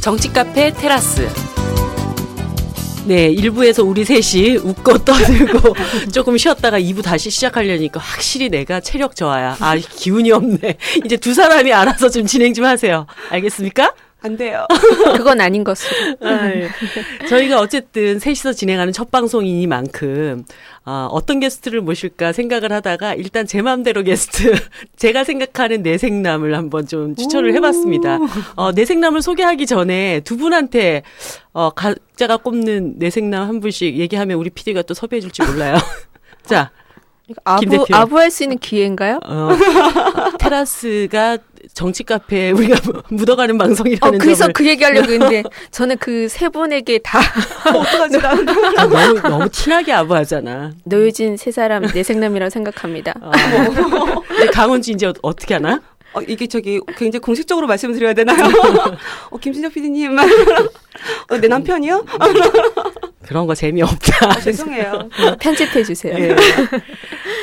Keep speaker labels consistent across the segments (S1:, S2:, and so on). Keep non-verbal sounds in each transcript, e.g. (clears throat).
S1: 정치 카페 테라스. 네, 1부에서 우리 셋이 웃고 (laughs) 떠들고 조금 쉬었다가 2부 다시 시작하려니까 확실히 내가 체력 저하야. 아, 기운이 없네. 이제 두 사람이 알아서 좀 진행 좀 하세요. 알겠습니까?
S2: 안 돼요. (laughs)
S3: 그건 아닌 것으로.
S1: 아, 예. 저희가 어쨌든 셋이서 진행하는 첫 방송이니만큼 어, 어떤 게스트를 모실까 생각을 하다가 일단 제 마음대로 게스트 (laughs) 제가 생각하는 내생남을 한번 좀 추천을 해봤습니다. 어, 내생남을 소개하기 전에 두 분한테 어, 각자가 꼽는 내생남 한 분씩 얘기하면 우리 PD가 또 섭외해줄지 몰라요. (laughs) 자.
S3: 아부. 아부할 수 있는 기회인가요?
S1: 어, 테라스가 정치 카페에 (laughs) 우리가 묻어가는
S3: 어,
S1: 방송이라는
S3: 그래서
S1: 점을
S3: 그 얘기 하려고 (laughs) 했는데, 저는 그 세 분에게 다,
S2: 어떡하지, (laughs) 나.
S1: 아, 너무 너무 티나게 아부하잖아.
S3: 노유진 세 사람 내 생남이라고 생각합니다.
S1: 어. 근데 강원지 이제 어- 어떻게 하나?
S2: 어, 이게 저기 굉장히 공식적으로 말씀을 드려야 되나요? 어, 김진혁 PD님. 어, 내 남편이요?
S1: 그런 거 재미없다.
S2: 아, 죄송해요.
S3: 편집해 주세요.
S1: 예.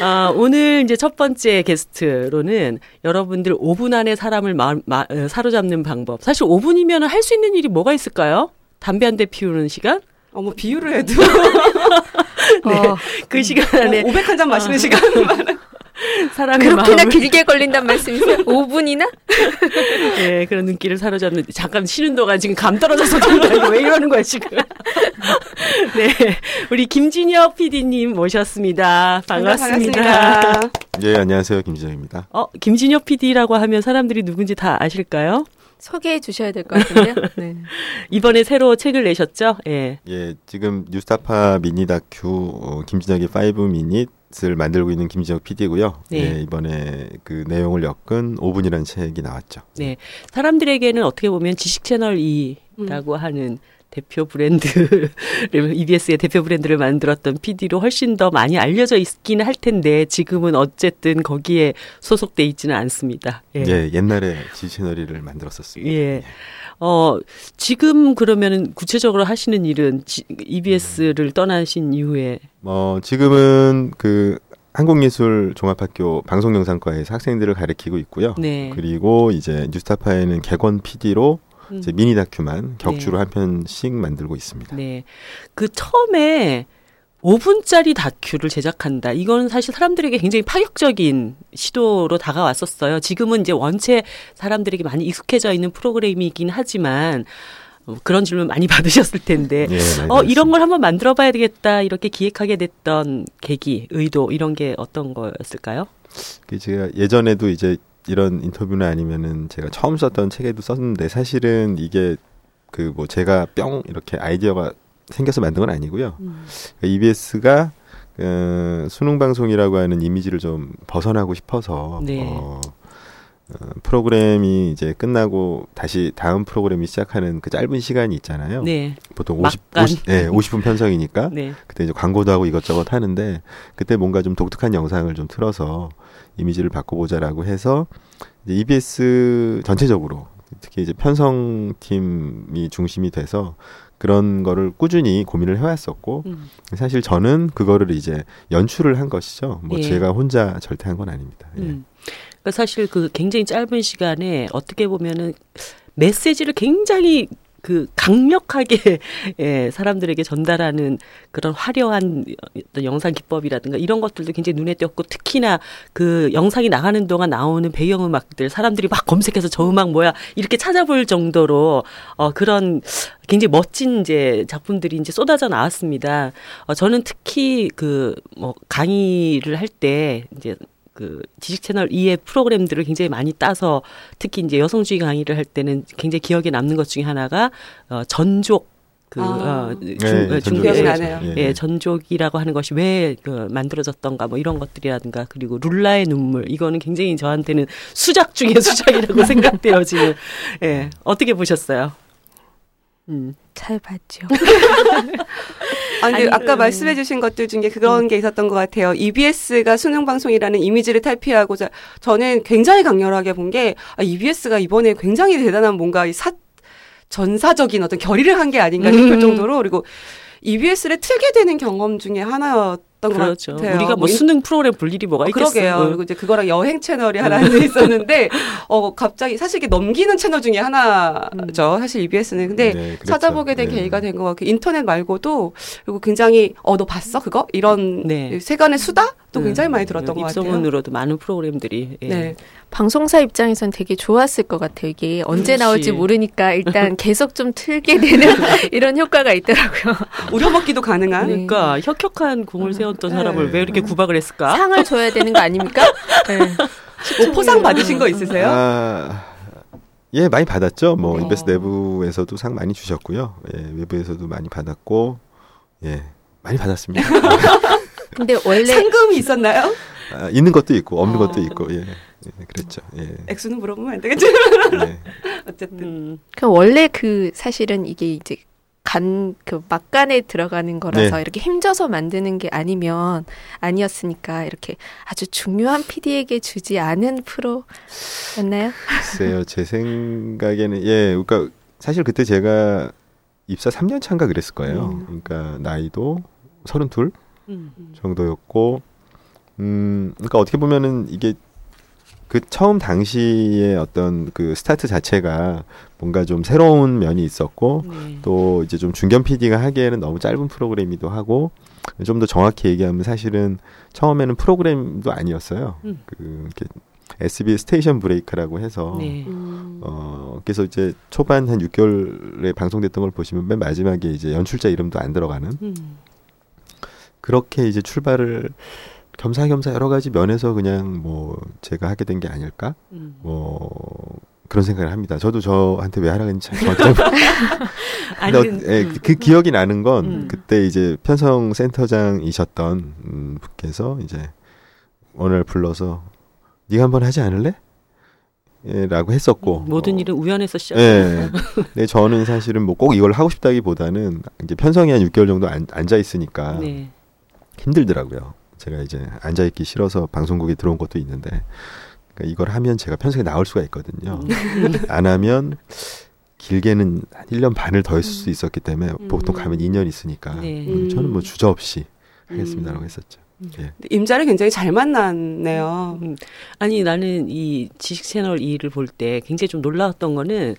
S1: 아, 오늘 이제 첫 번째 게스트로는 여러분들 5분 안에 사람을 마, 마, 어, 사로잡는 방법. 사실 5분이면 할 수 있는 일이 뭐가 있을까요? 담배 한 대 피우는 시간?
S2: 어, 뭐 비유를 해도. (laughs)
S3: 어,
S1: 그 시간 안에
S2: 500 한 잔 마시는 시간. (laughs)
S1: 사람의
S3: 그렇게나
S1: 마음을
S3: 길게 걸린단 말씀이세요? (laughs) 5분이나? (laughs)
S1: 예, 그런 눈길을 사로잡는 잠깐 쉬는 동안 지금 감 떨어져서. 이거 왜 이러는 거야, 지금. 네. 우리 김진혁 PD님 모셨습니다. 반갑습니다.
S2: 반갑습니다.
S4: 예, 안녕하세요. 김지정입니다.
S1: 어, 김진혁 PD라고 하면 사람들이 누군지 다 아실까요?
S3: 소개해 주셔야 될 것 같은데요. 네.
S1: 이번에 새로 책을 내셨죠? 예.
S4: 예, 지금 뉴스타파 미니 다큐 어, 김진혁의 5 미닛 을 만들고 있는 김진혁 PD고요.
S1: 네.
S4: 예, 이번에 그 내용을 엮은 5분이라는 책이 나왔죠.
S1: 네. 사람들에게는 어떻게 보면 지식 채널 2라고 하는 대표 브랜드를 (laughs) EBS의 대표 브랜드를 만들었던 PD로 훨씬 더 많이 알려져 있기는 할 텐데 지금은 어쨌든 거기에 소속돼 있지는 않습니다. 예.
S4: 예, 옛날에 지 채널이를 만들었었습니다.
S1: 예. 어, 지금 그러면은 구체적으로 하시는 일은 지, EBS를 떠나신 이후에
S4: 어, 지금은 그 한국예술종합학교 방송영상과에서 학생들을 가르치고 있고요.
S1: 네.
S4: 그리고 이제 뉴스타파에는 개건 PD로
S1: 음.
S4: 이제 미니 다큐만 격주로 한 편씩 만들고 있습니다.
S1: 네. 그 처음에 5분짜리 다큐를 제작한다. 이거는 사실 사람들에게 굉장히 파격적인 시도로 다가왔었어요. 지금은 이제 원체 사람들에게 많이 익숙해져 있는 프로그램이긴 하지만 어, 그런 질문 많이 (laughs) 받으셨을 텐데.
S4: 예,
S1: 어, 이런. 걸 한번 만들어 봐야 되겠다. 이렇게 기획하게 됐던 계기, 의도, 이런 게 어떤 거였을까요?
S4: 그 제가 예전에도 이제 이런 인터뷰나 아니면은 제가 처음 썼던 책에도 썼는데 사실은 이게 그 뭐 제가 뿅 이렇게 아이디어가 생겨서 만든 건 아니고요.
S1: 음.
S4: EBS가 어, 수능 방송이라고 하는 이미지를 좀 벗어나고 싶어서
S1: 네.
S4: 어, 어, 프로그램이 이제 끝나고 다시 다음 프로그램이 시작하는 그 짧은 시간이 있잖아요.
S1: 네.
S4: 보통 50,
S1: 막간.
S4: 50, 네, 50분 편성이니까 (laughs)
S1: 네.
S4: 그때 이제 광고도 하고 이것저것 하는데 그때 뭔가 좀 독특한 영상을 좀 틀어서 이미지를 바꿔보자라고 해서 이제 EBS 전체적으로 특히 이제 편성팀이 중심이 돼서 그런 거를 꾸준히 고민을 해왔었고
S1: 음.
S4: 사실 저는 그거를 이제 연출을 한 것이죠. 뭐
S1: 예.
S4: 제가 혼자 절대 한 건 아닙니다. 예.
S1: 음. 그러니까 사실 그 굉장히 짧은 시간에 어떻게 보면은 메시지를 굉장히 그 강력하게 (laughs) 예, 사람들에게 전달하는 그런 화려한 어떤 영상 기법이라든가 이런 것들도 굉장히 눈에 띄었고 특히나 그 영상이 나가는 동안 나오는 배경 음악들 사람들이 막 검색해서 저 음악 뭐야 이렇게 찾아볼 정도로 어 그런 굉장히 멋진 이제 작품들이 이제 쏟아져 나왔습니다. 어 저는 특히 그 뭐 강의를 할 때 이제 그 지식 채널 2의 프로그램들을 굉장히 많이 따서 특히 이제 여성주의 강의를 할 때는 굉장히 기억에 남는 것 중에 하나가 어 전족 그
S2: 아.
S1: 어, 중,
S4: 네,
S1: 어,
S4: 전족이
S1: 중-
S2: 기억이
S1: 예,
S2: 나네요.
S4: 예,
S1: 예,
S4: 예.
S1: 전족이라고 하는 것이 왜 그 만들어졌던가 뭐 이런 것들이라든가 그리고 룰라의 눈물 이거는 굉장히 저한테는 수작 중에 (laughs) 수작이라고 생각돼요 지금. 예, 어떻게 보셨어요? 음,
S3: 잘 봤죠. (laughs)
S2: 아니,
S1: 아니,
S2: 아까
S1: 음.
S2: 말씀해 주신 것들 중에 그런 게 있었던 것 같아요. EBS가 수능 방송이라는 이미지를 탈피하고자 저는 굉장히 강렬하게 본 게 아, EBS가 이번에 굉장히 대단한 뭔가 이 사, 전사적인 어떤 결의를 한 게 아닌가 싶을
S1: 음.
S2: 정도로 그리고 EBS를 틀게 되는 경험 중에 하나였 던
S1: 그렇죠.
S2: 것 같아요.
S1: 우리가 뭐
S2: 인-
S1: 수능 프로그램 볼 일이 뭐가
S2: 어,
S1: 있겠어요.
S2: 그러게요. 그리고 이제 그거랑 여행 채널이 하나 있었는데, 어, 갑자기, 사실 이게 넘기는 채널 중에 하나죠. 사실 EBS는. 근데
S4: 네, 그랬죠.
S2: 찾아보게 된
S4: 네.
S2: 계기가 된 것 같고, 인터넷 말고도, 그리고 굉장히, 어, 너 봤어? 그거? 이런
S1: 네.
S2: 세간의 수다도
S1: 음,
S2: 굉장히 많이 들었던 것 같아요.
S1: 입소문으로도 많은 프로그램들이 예.
S2: 네.
S3: 방송사 입장에선 되게 좋았을 것 같아요. 이게 언제
S1: 그렇지.
S3: 나올지 모르니까 일단 (laughs) 계속 좀 틀게 되는 (laughs) 이런 효과가 있더라고요.
S2: 우려먹기도 가능한.
S1: 그러니까 혁혁한 공을 세웠던
S2: 네.
S1: 사람을 왜 이렇게 구박을 했을까?
S3: 상을 줘야 되는 거 아닙니까? (laughs) 네.
S2: 뭐 포상 받으신 거 있으세요?
S4: 아, 예, 많이 받았죠. 뭐
S2: 네.
S4: 이베스 내부에서도 상 많이 주셨고요. 예, 외부에서도 많이 받았고, 예, 많이 받았습니다.
S3: 근데 원래
S2: 상금이 있었나요?
S4: 아, 있는 것도 있고 없는
S2: 어.
S4: 것도 있고, 예, 예 그랬죠. 예,
S2: 액수는 물어보면 안 되겠죠?
S4: 예.
S2: 어쨌든.
S1: 음,
S3: 그 원래 그 사실은 이게 이제 간 그 막간에 들어가는 거라서
S4: 네.
S3: 이렇게 힘줘서 만드는 게 아니면 아니었으니까 이렇게 아주 중요한 PD에게 주지 않은 프로였나요?
S4: 글쎄요, 제 생각에는 예, 그러니까 사실 그때 제가 입사 3년 차인가 그랬을 거예요. 그러니까 나이도 32
S1: 음.
S4: 정도였고, 음, 그러니까 어떻게 보면은 이게 그 처음 당시에 어떤 그 스타트 자체가 뭔가 좀 새로운 면이 있었고,
S1: 네.
S4: 또 이제 좀 중견 PD가 하기에는 너무 짧은 프로그램이기도 하고, 좀 더 정확히 얘기하면 사실은 처음에는 프로그램도 아니었어요.
S1: 음.
S4: 그 이렇게 SBS 스테이션 브레이크라고 해서
S1: 네.
S2: 음.
S4: 어 그래서 이제 초반 한 6개월에 방송됐던 걸 보시면 맨 마지막에 이제 연출자 이름도 안 들어가는
S1: 음.
S4: 그렇게 이제 출발을 겸사겸사 여러 가지 면에서 그냥 뭐 제가 하게 된 게 아닐까
S1: 음.
S4: 뭐 그런 생각을 합니다. 저도 저한테 왜 하라고 했는지 잘 모르- (laughs)
S1: 아니,
S4: 근데
S1: 근-
S4: 어, 예, 그, 그 기억이 나는 건
S1: 음.
S4: 그때 이제 편성 센터장이셨던 음, 분께서 이제 오늘 불러서 네가 한번 하지 않을래? 예, 라고 했었고
S1: 모든
S4: 어,
S1: 일은 우연에서 시작.
S4: 예. 근데 저는 사실은 뭐 꼭 이걸 하고 싶다기보다는 이제 편성이 한 6개월 정도 안, 앉아 있으니까
S1: 네.
S4: 힘들더라고요. 제가 이제 앉아 있기 싫어서 방송국에 들어온 것도 있는데 그러니까 이걸 하면 제가 편성에 나올 수가 있거든요.
S1: 음. (laughs)
S4: 안 하면 길게는 한 1년 반을 더 있을 수 있었기 때문에
S1: 음.
S4: 보통 가면 2년 있으니까
S1: 네.
S4: 음, 저는 뭐 주저 없이
S2: 음.
S4: 하겠습니다라고 했었죠. 예.
S2: 임자를 굉장히 잘 만났네요.
S1: 음. 아니 나는 이 지식 채널 2를 볼 때 굉장히 좀 놀라웠던 거는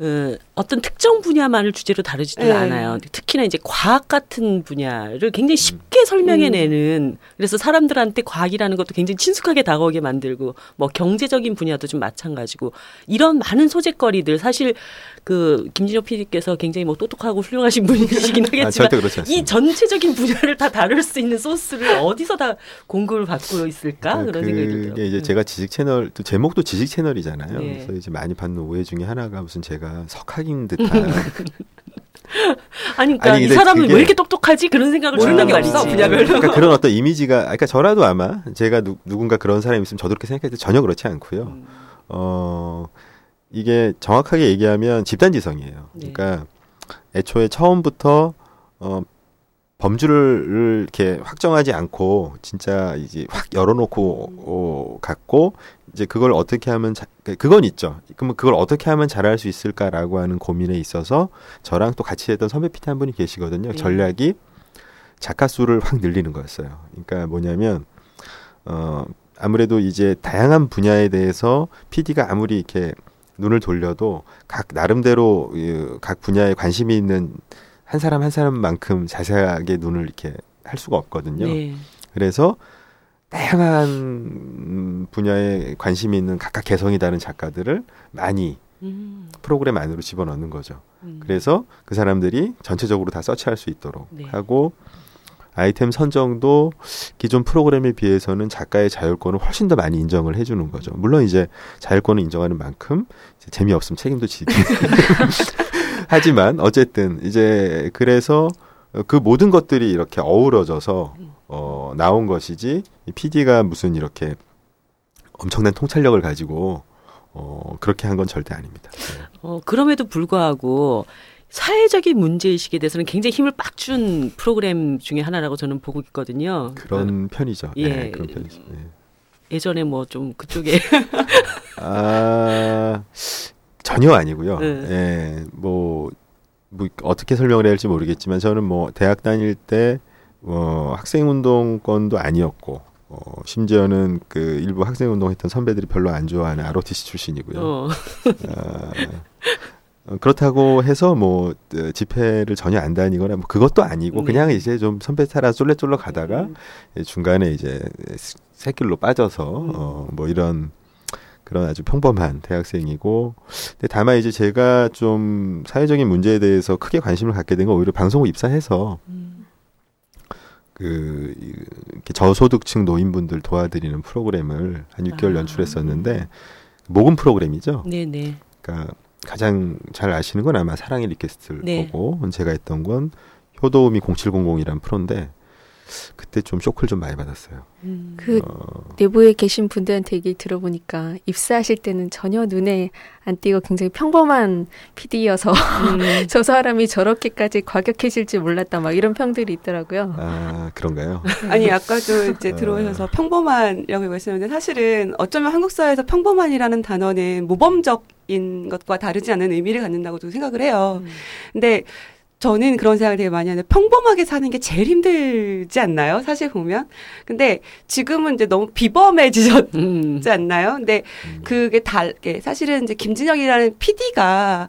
S1: 어, 어떤 특정 분야만을 주제로 다루지도
S2: 네.
S1: 않아요. 특히나 이제 과학 같은 분야를 굉장히 쉽게 설명해내는 그래서 사람들한테 과학이라는 것도 굉장히 친숙하게 다가오게 만들고 뭐 경제적인 분야도 좀 마찬가지고 이런 많은 소재거리들 사실 그 김진호 PD께서 굉장히 뭐 똑똑하고 훌륭하신 분이시긴
S4: 아,
S1: 하겠지만
S4: 그렇지
S1: 이. 전체적인 분야를 다 다룰 수 있는 소스를 어디서 다 공급을 받고 있을까
S4: 그-
S1: 그런 생각이 들어요.
S4: 그게 이제
S1: 음.
S4: 제가 지식 채널 또 제목도 지식 채널이잖아요.
S1: 네.
S4: 그래서 이제 많이 받는 오해 중에 하나가 무슨 제가 석학인 (laughs) 듯한
S1: 아니, 그러니까
S4: 아니,
S1: 이 사람은 왜 이렇게 똑똑하지? 그런 생각을 준단
S2: 게. 없어, 분야별로.
S4: 그러니까 그런 어떤 이미지가, 그러니까 저라도 아마 제가 누, 누군가 그런 사람이 있으면 저도 그렇게 생각해도 전혀 그렇지 않고요.
S1: 음.
S4: 어, 이게 정확하게 얘기하면 집단지성이에요.
S1: 네.
S4: 그러니까 애초에 처음부터 어, 범주를 이렇게 확정하지 않고 진짜 이제 확 열어놓고 어, 갔고 이제 그걸 어떻게 하면 자, 그- 그건 있죠. 그러면 그걸 어떻게 하면 잘할 수 있을까라고 하는 고민에 있어서 저랑 또 같이 했던 선배 피디 한 분이 계시거든요.
S1: 네.
S4: 전략이 작가 수를 확 늘리는 거였어요. 그러니까 뭐냐면 어 아무래도 이제 다양한 분야에 대해서 PD가 아무리 이렇게 눈을 돌려도 각 나름대로 이, 각 분야에 관심이 있는 한 사람 한 사람만큼 자세하게 눈을 이렇게 할 수가 없거든요.
S1: 네.
S4: 그래서 다양한 음, 분야에 관심이 있는 각각 개성이 다른 작가들을 많이
S1: 음,
S4: 프로그램 안으로 집어넣는 거죠.
S1: 음.
S4: 그래서 그 사람들이 전체적으로 다 서치할 수 있도록
S1: 네.
S4: 하고 아이템 선정도 기존 프로그램에 비해서는 작가의 자율권을 훨씬 더 많이 인정을 해주는 거죠. 물론 이제 자율권을 인정하는 만큼 재미없으면 책임도 지기. (laughs) 하지만 어쨌든 이제 그래서 그 모든 것들이 이렇게 어우러져서 어, 나온 것이지 이 PD가 무슨 이렇게 엄청난 통찰력을 가지고 어, 그렇게 한 건 절대 아닙니다. 네.
S1: 어, 그럼에도 불구하고 사회적인 문제의식에 대해서는 굉장히 힘을 빡 준 프로그램 중에 하나라고 저는 보고 있거든요.
S4: 그런 편이죠.
S1: 예.
S4: 네, 그런 편이죠. 네.
S1: 예전에 뭐 좀 그쪽에 (laughs)
S4: 아 전혀 아니고요.
S1: 네.
S4: 예, 뭐, 뭐 어떻게 설명을 해야 할지 모르겠지만 저는 뭐 대학 다닐 때 어, 학생운동권도 아니었고 어, 심지어는 그 일부 학생운동했던 선배들이 별로 안 좋아하는 ROTC 출신이고요.
S1: 어.
S4: 아, 어, 그렇다고 해서 뭐 어, 집회를 전혀 안 다니거나 뭐 그것도 아니고
S1: 네.
S4: 그냥 이제 좀 선배 따라 쫄래쫄래 가다가
S1: 음.
S4: 예, 중간에 이제 새길로 빠져서
S1: 음.
S4: 어, 뭐 이런 그런 아주 평범한 대학생이고 근데 다만 이제 제가 좀 사회적인 문제에 대해서 크게 관심을 갖게 된 건 오히려 방송을 입사해서
S1: 음.
S4: 그 이렇게 저소득층 노인분들 도와드리는 프로그램을 한 6개월
S1: 아.
S4: 연출했었는데 모금 프로그램이죠.
S1: 네네.
S4: 그러니까 가장 잘 아시는 건 아마 사랑의 리퀘스트를
S1: 네.
S4: 보고 제가 했던 건 효도우미 0700이라는 프로인데 그때 좀 쇼크를 좀 많이 받았어요.
S1: 음.
S3: 그
S4: 어,
S3: 내부에 계신 분들한테 얘기 들어보니까 입사하실 때는 전혀 눈에 안 띄고 굉장히 평범한 PD여서
S1: 음. (laughs)
S3: 저 사람이 저렇게까지 과격해질 줄 몰랐다 막 이런 평들이 있더라고요.
S4: 아 그런가요?
S2: 아니 아까도 이제
S4: 어.
S2: 들어오셔서 평범한 이라고 말씀했는데 사실은 어쩌면 한국 사회에서 평범한이라는 단어는 모범적 인 것과 다르지 않은 의미를 갖는다고 저 생각을 해요.
S1: 음.
S2: 근데 저는 그런 생각을 되게 많이 하는데 평범하게 사는 게 제일 힘들지 않나요? 사실 보면. 근데 지금은 이제 너무 비범해지셨지
S1: 음.
S2: 않나요? 근데
S4: 음.
S2: 그게 달, 게 사실은 이제 김진영이라는 PD가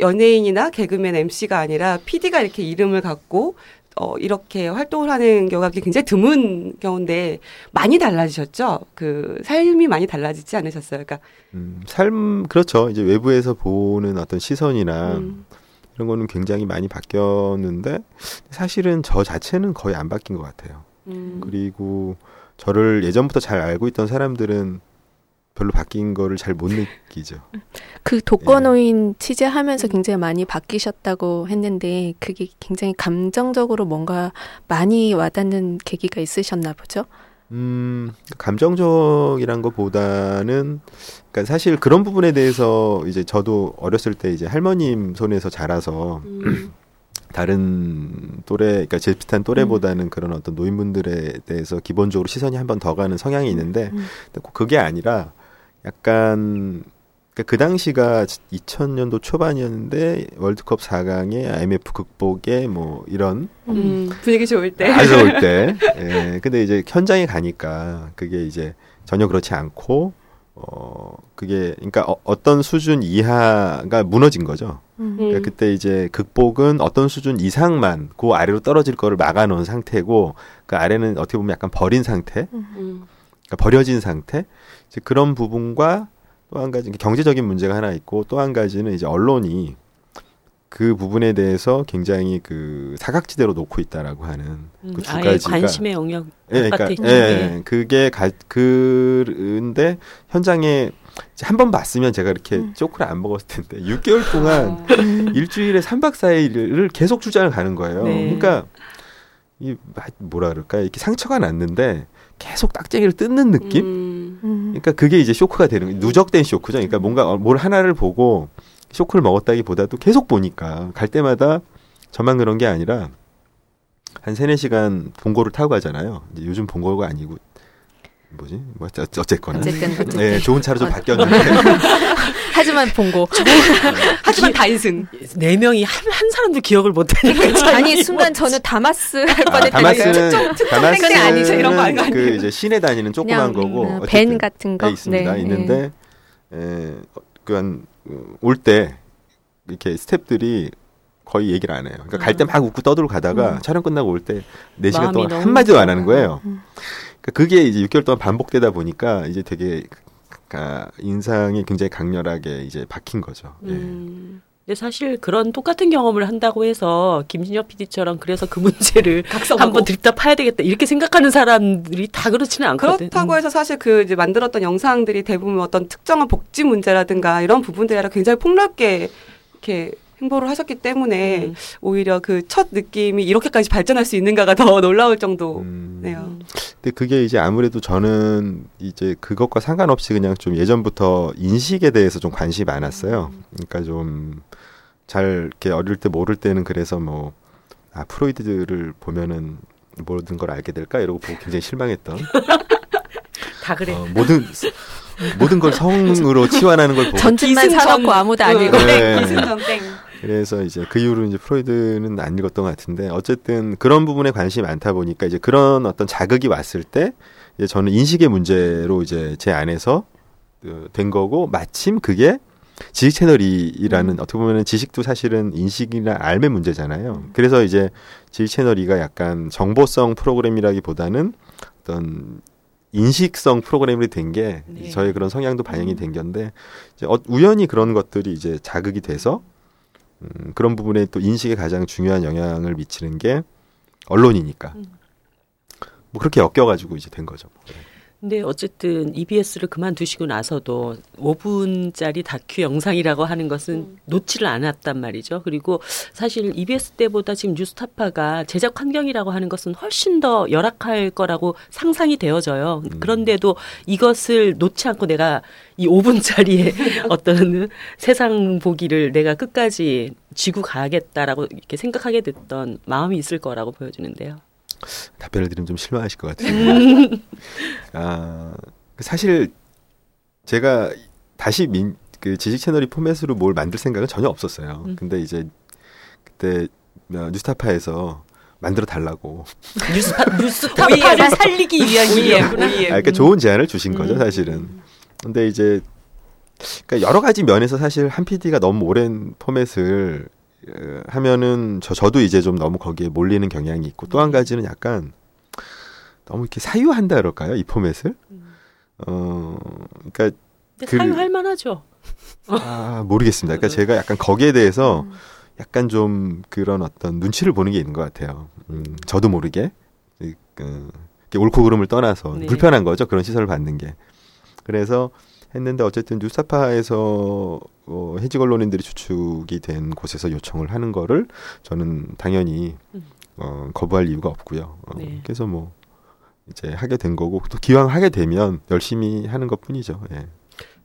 S2: 연예인이나 개그맨 MC가 아니라 PD가 이렇게 이름을 갖고 어, 이렇게 활동을 하는 경우가 굉장히 드문 경우인데 많이 달라지셨죠? 그 삶이 많이 달라지지 않으셨어요? 그러니까
S4: 음, 삶 그렇죠. 이제 외부에서 보는 어떤 시선이나
S2: 음,
S4: 이런 거는 굉장히 많이 바뀌었는데 사실은 저 자체는 거의 안 바뀐 것 같아요.
S2: 음,
S4: 그리고 저를 예전부터 잘 알고 있던 사람들은 별로 바뀐 거를 잘 못 느끼죠. (laughs)
S3: 그 독거노인 취재하면서 굉장히 많이 바뀌셨다고 했는데 그게 굉장히 감정적으로 뭔가 많이 와닿는 계기가 있으셨나 보죠?
S4: 음, 감정적이란 것보다는, 그러니까 사실 그런 부분에 대해서 이제 저도 어렸을 때 이제 할머님 손에서 자라서
S2: 음, (clears throat)
S4: 다른 또래, 그러니까 제 비슷한 또래보다는 그런 어떤 노인분들에 대해서 기본적으로 시선이 한 번 더 가는 성향이 있는데,
S3: 음.
S4: 그게 아니라 약간 그러니까 그 당시가 2000년도 초반이었는데 월드컵 4강에 IMF 극복에 뭐 이런
S2: 음, 분위기 좋을 때.
S4: 아주 좋을 (laughs) 때. 예. 근데 이제 현장에 가니까 그게 이제 전혀 그렇지 않고 어 그게 그러니까 어, 어떤 수준 이하가 무너진 거죠.
S3: 음.
S4: 그러니까 그때 이제 극복은 어떤 수준 이상만 그 아래로 떨어질 거를 막아놓은 상태고 그 아래는 어떻게 보면 약간 버린 상태,
S2: 음,
S4: 그러니까 버려진 상태. 이제 그런 부분과 또 한 가지 경제적인 문제가 하나 있고 또 한 가지는 이제 언론이 그 부분에 대해서 굉장히 그 사각지대로 놓고 있다라고 하는
S1: 음.
S4: 그두
S1: 아예
S4: 가지가
S1: 관심의 영역
S4: 예, 그러니까 예, 그게 가, 그런데 현장에 한 번 봤으면 제가 이렇게
S3: 음.
S4: 쪼크를 안 먹었을 텐데 6개월 동안
S2: 아, (laughs)
S4: 일주일에 3박 4일을 계속 출장을 가는 거예요.
S1: 네.
S4: 그러니까 이 마- 뭐라 그럴까 이렇게 상처가 났는데 계속 딱쟁이를 뜯는 느낌?
S2: 음,
S3: 음.
S4: 그러니까 그게 이제 쇼크가 되는 거예요. 누적된 쇼크죠. 그러니까 뭔가 어, 뭘 하나를 보고 쇼크를 먹었다기보다도 계속 보니까 갈 때마다 저만 그런 게 아니라 한 세네 시간 본고를 타고 가잖아요. 이제 요즘 본고가 아니고 뭐지? 뭐 어쨌거나.
S3: 어쨌든 어쨌든.
S4: 네, 좋은 차로 좀
S3: 어.
S4: 바뀌었는데. (laughs)
S3: 하지만 본고 (laughs)
S2: 하지만 다인승.
S1: 네 명이 한, 한 사람도 기억을 못하니까
S3: 아니 순간 저는 다마스 할
S4: 아,
S3: 뻔했다니까요.
S4: 다마스는
S2: 특정땡땡 아니죠? 이런 거 아니에요?
S4: 그 이제 시내 다니는 조그만
S3: 그냥,
S4: 거고
S3: 음,
S4: 어쨌든
S3: 밴 같은 거
S4: 네, 있습니다.
S3: 네,
S4: 있는데 에, 그한 올 때 이렇게 스탭들이 거의 얘기를 안 해요. 그러니까 갈때 막 웃고 떠들고 가다가
S3: 음.
S4: 촬영 끝나고 올때네 시간
S1: 마음이
S4: 동안
S1: 너무
S4: 한마디도 안 하는. 거예요.
S3: 음.
S4: 그러니까 그게 이제 6개월 동안 반복되다 보니까 이제 되게 가- 인상이 굉장히 강렬하게 이제 박힌 거죠. 예.
S2: 음,
S1: 근데 사실 그런 똑같은 경험을 한다고 해서 김진혁 PD처럼 그래서 그 문제를. (laughs) 한번 들다 파야 되겠다 이렇게 생각하는 사람들이 다 그렇지는 않거든.
S2: 그렇다고 해서 사실 그 이제 만들었던 영상들이 대부분 어떤 특정한 복지 문제라든가 이런 부분들이 아니라 굉장히 폭넓게 이렇게 행보를 하셨기 때문에
S1: 음.
S2: 오히려 그 첫 느낌이 이렇게까지 발전할 수 있는가가 더 (laughs) 놀라울 정도네요.
S4: 음. 근데 그게 이제 아무래도 저는 이제 그것과 상관없이 그냥 좀 예전부터 인식에 대해서 좀 관심이 많았어요. 그러니까 좀 잘 이렇게 어릴 때 모를 때는 그래서 뭐 아, 프로이드를 보면은 모든 걸 알게 될까 이러고 보고 굉장히 실망했던 (laughs)
S1: 다 그래.
S4: 어, 모든 모든 걸 성으로 (laughs) 치환하는 걸 보고
S2: 기승전.
S3: 사놓고 아무도. 읽어.
S4: 네.
S2: 기승전 땡.
S4: 그래서 이제 그 이후로 이제 프로이드는 안 읽었던 것 같은데 어쨌든 그런 부분에 관심이 많다 보니까 이제 그런 어떤 자극이 왔을 때 이제 저는 인식의 문제로 이제 제 안에서 그된 거고 마침 그게 지식 채널이라는 어떻게 보면 지식도 사실은 인식이나 알의 문제잖아요. 그래서 이제 지식 채널이가 약간 정보성 프로그램이라기보다는 어떤 인식성 프로그램이 된게
S1: 네.
S4: 저의 그런 성향도 반영이 된 건데 이제 어, 우연히 그런 것들이 이제 자극이 돼서 음, 그런 부분에 또 인식에 가장 중요한 영향을 미치는 게 언론이니까
S1: 음.
S4: 뭐 그렇게 엮여가지고 이제 된 거죠.
S1: 근데 어쨌든 EBS를 그만두시고 나서도 5분짜리 다큐 영상이라고 하는 것은 놓지를 않았단 말이죠. 그리고 사실 EBS 때보다 지금 뉴스타파가 제작 환경이라고 하는 것은 훨씬 더 열악할 거라고 상상이 되어져요. 그런데도 이것을 놓지 않고 내가 이 5분짜리의 (laughs) 어떤 세상 보기를 내가 끝까지 쥐고 가야겠다라고 이렇게 생각하게 됐던 마음이 있을 거라고 보여지는데요.
S4: 답변을 드리면 좀 실망하실 것 같아요. (laughs) 아, 사실 제가 다시 민, 그 지식 채널이 포맷으로 뭘 만들 생각은 전혀 없었어요.
S1: 음.
S4: 근데 이제 그때 어, 뉴스타파에서 만들어 달라고. (laughs)
S1: 뉴스타, 뉴스타파를 (laughs) 살리기 위한 일이었구나.
S4: 아, 그러니까 좋은 제안을 주신 거죠,
S1: 음.
S4: 사실은. 근데 이제 그러니까 여러 가지 면에서 사실 한 PD가 너무 오랜 포맷을 어, 하면은 저 저도 이제 좀 너무 거기에 몰리는 경향이 있고 또 한 가지는 약간 너무 이렇게 사유한다 그럴까요? 이 포맷을? 어, 그러니까 그-
S1: 사유할 만하죠.
S4: 아, 모르겠습니다. 그러니까 제가 약간 거기에 대해서 약간 좀 그런 어떤 눈치를 보는 게 있는 것 같아요. 음, 저도 모르게 이, 그, 옳고 그름을 떠나서
S1: 네.
S4: 불편한 거죠. 그런 시선을 받는 게. 그래서 했는데 어쨌든 뉴스타파에서 어, 해직 언론인들이 주축이 된 곳에서 요청을 하는 거를 저는 당연히
S1: 음.
S4: 어, 거부할 이유가 없고요. 어,
S1: 네.
S4: 그래서 뭐 이제 하게 된 거고 또 기왕 하게 되면 열심히 하는 것 뿐이죠. 예.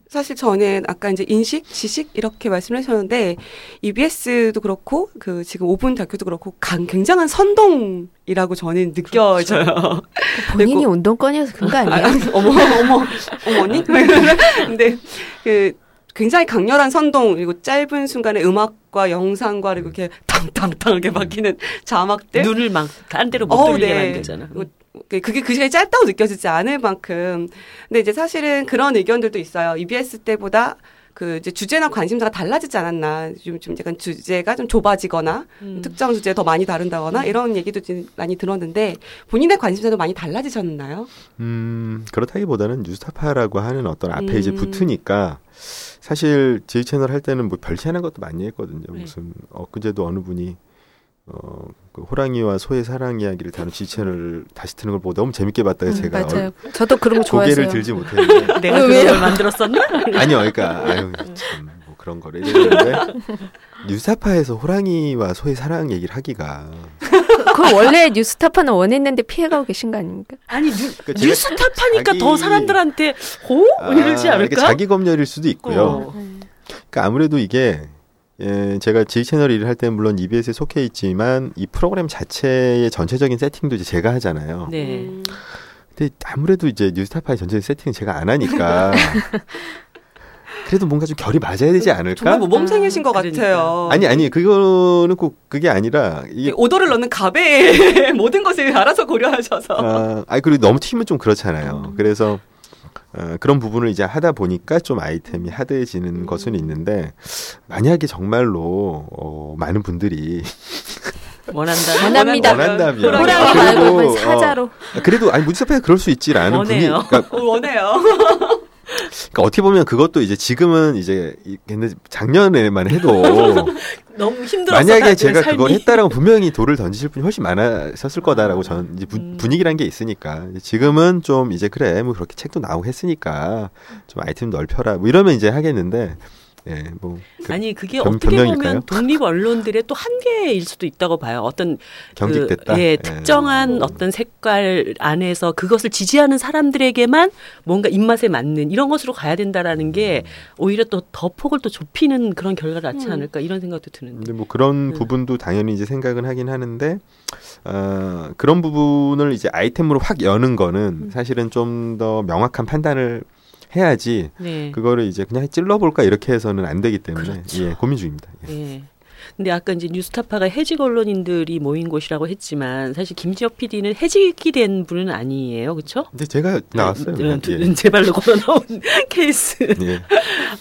S2: 사실 저는 아까 이제 인식, 지식 이렇게 말씀을 하셨는데 EBS도 그렇고 그 지금 5분 다큐도 그렇고 강, 굉장한 선동이라고 저는 느껴져요. (laughs)
S3: 본인이
S2: 그리고-
S3: 운동권이어서 그런 거
S2: 아,
S3: 아니에요? (laughs)
S2: 어머 어머 어머니? (laughs) 근데 그 굉장히 강렬한 선동 그리고 짧은 순간에 음악과 영상과 그리고 이렇게 탕탕탕 이렇게 바뀌는 자막들
S1: 눈을 막 딴 데로 못
S2: 어우,
S1: 돌리게
S2: 네.
S1: 만들잖아.
S2: 그- 그게 그 시간이 짧다고 느껴지지 않을 만큼. 근데 이제 사실은 그런 의견들도 있어요. EBS 때보다 그 이제 주제나 관심사가 달라지지 않았나. 좀, 좀 약간 주제가 좀 좁아지거나
S1: 음.
S2: 특정 주제에 더 많이 다룬다거나 이런 얘기도 좀 많이 들었는데 본인의 관심사도 많이 달라지셨나요?
S4: 음, 그렇다기보다는 뉴스타파라고 하는 어떤 앞에 이제
S2: 음.
S4: 붙으니까 사실 제 채널 할 때는 뭐 별치하는 것도 많이 했거든요.
S1: 네.
S4: 무슨 엊그제도 어느 분이 어, 그 호랑이와 소의 사랑 이야기를 다룬 지 채널을 다시 트는 걸 보고 너무 재밌게 봤다고
S3: 음,
S4: 제가
S3: 맞아요. 저도 그런 거
S4: 고개를
S3: 좋아해요.
S4: 들지 못했는데 (laughs)
S1: 내가 그런 걸 만들었었나? (laughs)
S4: 아니요, 그러니까 아유 참 뭐 그런 거를 이랬는데 뉴스타파에서 호랑이와 소의 사랑 얘기를 하기가
S3: 그 원래 뉴스타파는 원했는데 피해가고 계신 거 아닙니까?
S1: 아니 뉴,
S4: 그러니까
S1: 뉴스타파니까
S4: 자기-
S1: 더 사람들한테 호 이러지
S4: 아,
S1: 않을까?
S4: 자기 검열일 수도 있고요.
S1: 어.
S4: 그러니까 아무래도 이게 예, 제가 지휘 채널 일을 할 때는 물론 EBS에 속해 있지만 이 프로그램 자체의 전체적인 세팅도 이제 제가 하잖아요.
S1: 네.
S2: 음.
S4: 근데 아무래도 이제 뉴스타파의 전체 세팅은 제가 안 하니까 (laughs) 그래도 뭔가 좀 결이 맞아야 되지 않을까?
S2: 정말 모범생이신 것
S1: 그러니까.
S2: 같아요.
S4: 아니 아니 그거는 꼭 그게 아니라 이게
S2: 오더를 넣는 갑에 (laughs) 모든 것을 알아서 고려하셔서.
S4: 아, 아니 그리고 너무 튀면 좀 그렇잖아요. 그래서 어, 그런 부분을 이제 하다 보니까 좀 아이템이 하드해지는 것은 있는데 만약에 정말로 어, 많은 분들이 (laughs)
S1: 원한다.
S3: 원합니다.
S4: 원한다면
S3: 호랑이
S4: 아,
S3: 말고
S4: 그리고,
S3: 뭐 사자로.
S4: 어, 그래도 아니 무지사파에 그럴 수 있지라는 분이 (laughs)
S1: 원해요.
S4: 그러니까,
S2: 어, 원해요.
S4: 그러니까 어떻게 보면 그것도 이제 지금은 이제 작년에만 해도 (laughs)
S1: 너무 힘들었어.
S4: 만약에 제가
S1: 삶이.
S4: 그걸 했다라고 분명히 돌을 던지실 분이 훨씬 많았었을 거다라고 저는 이제 부-
S1: 음.
S4: 분위기란 게 있으니까 지금은 좀 이제 그래 뭐 그렇게 책도 나오고 했으니까 좀 아이템 넓혀라 뭐 이러면 이제 하겠는데 예뭐 그
S1: 아니 그게
S4: 변-
S1: 어떻게
S4: 변명일까요?
S1: 보면 독립 언론들의 또 한계일 수도 있다고 봐요. 어떤
S4: 경직됐다.
S1: 그, 예,
S4: 예.
S1: 특정한 어떤 색깔 안에서 그것을 지지하는 사람들에게만 뭔가 입맛에 맞는 이런 것으로 가야 된다라는 게 오히려 또 더 폭을 또 좁히는 그런 결과를 낳지
S2: 음.
S1: 않을까 이런 생각도 드는데.
S4: 근데 뭐 그런
S1: 음.
S4: 부분도 당연히 이제 생각은 하긴 하는데 어, 그런 부분을 이제 아이템으로 확 여는
S1: 음.
S4: 거는 사실은 좀 더 명확한 판단을 해야지
S1: 네.
S4: 그거를 이제 그냥 찔러볼까 이렇게 해서는 안 되기 때문에
S1: 그렇죠.
S4: 예 고민 중입니다. 예.
S1: 예. 근데 아까 이제 뉴스타파가 해직 언론인들이 모인 곳이라고 했지만 사실 김지혁 PD는 해직이 된 분은 아니에요, 그렇죠?
S4: 근데 제가 나왔어요.
S1: 네,
S4: 예.
S1: 제 발로 걸어 나온 (laughs) 케이스.
S4: 예.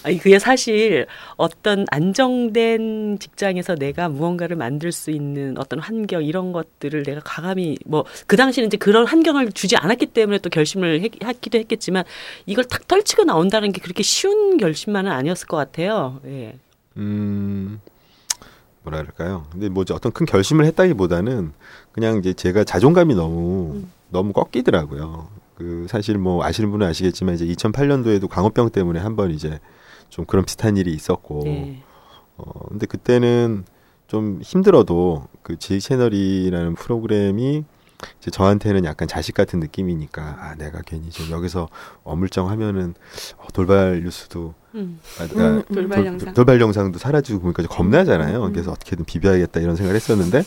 S1: 아니 그게 사실 어떤 안정된 직장에서 내가 무언가를 만들 수 있는 어떤 환경 이런 것들을 내가 과감히 뭐 그 당시는 이제 그런 환경을 주지 않았기 때문에 또 결심을 했, 하기도 했겠지만 이걸 탁 떨치고 나온다는 게 그렇게 쉬운 결심만은 아니었을 것 같아요. 예.
S4: 음, 뭐라 그럴까요? 근데 뭐지 어떤 큰 결심을 했다기보다는 그냥 이제 제가 자존감이 너무
S1: 음.
S4: 너무 꺾이더라고요. 그 사실 뭐 아시는 분은 아시겠지만 이제 2008년도에도 광우병 때문에 한번 이제 좀 그런 비슷한 일이 있었고
S1: 네.
S4: 어 근데 그때는 좀 힘들어도 그 제 채널이라는 프로그램이 이제 저한테는 약간 자식 같은 느낌이니까 아 내가 괜히 좀 여기서 어물쩡 하면은 어, 돌발 뉴스도
S1: 음.
S4: 아, 아,
S3: 음, 음.
S2: 돌발 영상.
S4: 돌발 영상도 사라지고 보니까 좀 겁나잖아요.
S1: 음.
S4: 그래서 어떻게든 비벼야겠다 이런 생각을 했었는데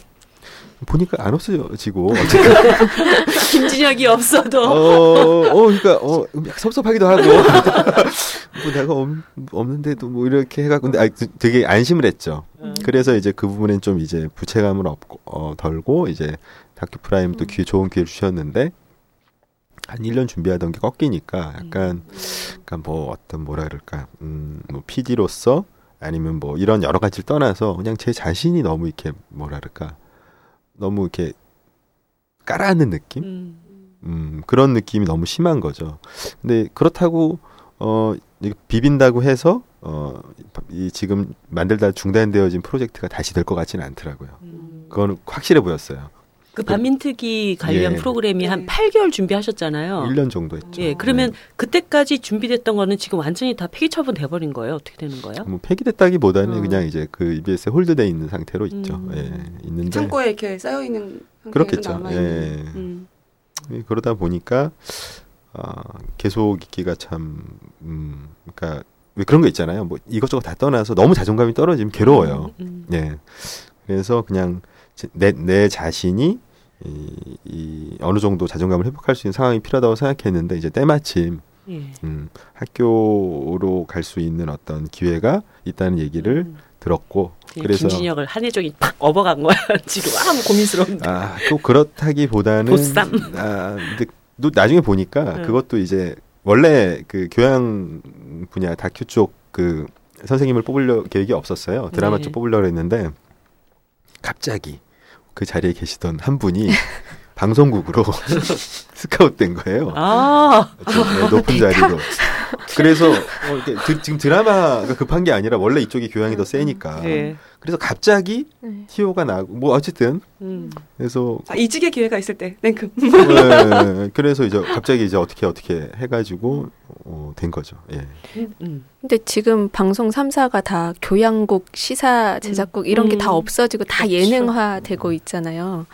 S4: 보니까 안 없어지고 (laughs)
S1: 김진혁이 없어도
S4: 어, 어, 그러니까 어, 섭섭하기도 하고 (laughs) 뭐 내가 없, 없는데도 뭐 이렇게 해갖고 근데 아, 되게 안심을 했죠.
S1: 음.
S4: 그래서 이제 그 부분엔 좀 이제 부채감을 없고 어, 덜고 이제 다큐 프라임 또 기회 좋은 기회를 주셨는데 한 1년 준비하던 게 꺾이니까 약간 약간 뭐 어떤 뭐라 그럴까 음뭐 PD로서 아니면 뭐 이런 여러 가지를 떠나서 그냥 제 자신이 너무 이렇게 뭐라 그럴까 너무 이렇게 깔아앉는 느낌
S1: 음.
S4: 음, 그런 느낌이 너무 심한 거죠. 근데 그렇다고 어 비빈다고 해서 어 이 지금 만들다 중단되어진 프로젝트가 다시 될 것 같지는 않더라고요.
S1: 음.
S4: 그거는 확실해 보였어요.
S1: 그 반민특위 관련
S4: 예.
S1: 프로그램이 한
S2: 네.
S1: 8개월 준비하셨잖아요.
S4: 1년 정도 했죠.
S1: 예, 그러면
S4: 네.
S1: 그때까지 준비됐던 거는 지금 완전히 다 폐기 처분 돼 버린 거예요. 어떻게 되는 거예요?
S4: 뭐 폐기됐다기보다는
S1: 어.
S4: 그냥 이제 그 EBS에 홀드돼 있는 상태로 있죠.
S1: 음.
S4: 예, 있는데
S2: 창고에 이렇게 쌓여 있는
S4: 그렇겠죠.
S2: 남아
S4: 예.
S2: 있는. 음.
S4: 예, 그러다 보니까 아, 계속 있기가 참 음, 그러니까 왜 그런 거 있잖아요. 뭐 이것저것 다 떠나서 너무 자존감이 떨어지면 괴로워요.
S1: 음,
S4: 예. 그래서 그냥 제- 내, 내 자신이 이, 이 어느 정도 자존감을 회복할 수 있는 상황이 필요하다고 생각했는데 이제 때마침
S1: 예.
S4: 음, 학교로 갈 수 있는 어떤 기회가 있다는 얘기를
S1: 음.
S4: 들었고
S1: 예,
S4: 그래서
S1: 김진혁을 한혜종이 팍 업어간 거야. (laughs) 지금 아무 고민스러운데.
S4: 아, 또 그렇다기보다는
S1: 보쌈.
S4: 아, 근데 또 나중에 보니까
S1: 네.
S4: 그것도 이제 원래 그 교양 분야 다큐 쪽 그 선생님을 뽑으려 계획이 없었어요. 드라마
S1: 네.
S4: 쪽 뽑으려고 했는데 갑자기 그 자리에 계시던 한 분이 (laughs) 방송국으로 (laughs) 스카웃된 거예요.
S1: 아,
S4: 좀, 네, 높은 자리로. 그래서 어, 이렇게 드- 지금 드라마가 급한 게 아니라 원래 이쪽이 교양이 더 세니까.
S1: 예.
S4: 그래서 갑자기
S3: 네.
S4: 티오가 나고 뭐 어쨌든
S1: 음.
S4: 그래서
S2: 아, 이직의 기회가 있을 때 냉큼.
S4: 네, 그래서 이제 갑자기 이제 어떻게 어떻게 해가지고 어, 된 거죠. 예.
S1: 음.
S3: 근데 지금 방송 3사가 다 교양국, 시사 제작국 이런 게다
S1: 음.
S3: 없어지고 다
S1: 그렇죠.
S3: 예능화 되고 있잖아요.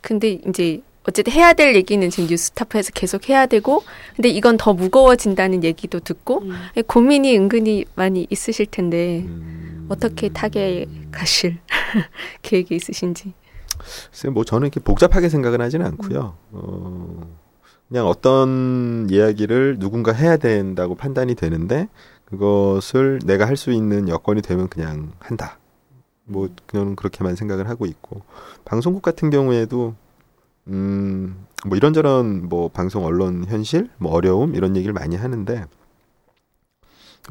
S3: 근데 이제 어쨌든 해야 될 얘기는 지금 뉴스타파에서 계속 해야 되고 근데 이건 더 무거워진다는 얘기도 듣고
S1: 음.
S3: 고민이 은근히 많이 있으실 텐데
S4: 음,
S3: 어떻게 타게 가실 (laughs) 계획이 있으신지.
S4: 글쎄 뭐 저는 이렇게 복잡하게 생각은 하지는 않고요. 어, 그냥 어떤 이야기를 누군가 해야 된다고 판단이 되는데 그것을 내가 할 수 있는 여건이 되면 그냥 한다. 뭐 그냥 그렇게만 생각을 하고 있고 방송국 같은 경우에도 음, 뭐 이런저런 뭐 방송 언론 현실, 뭐 어려움 이런 얘기를 많이 하는데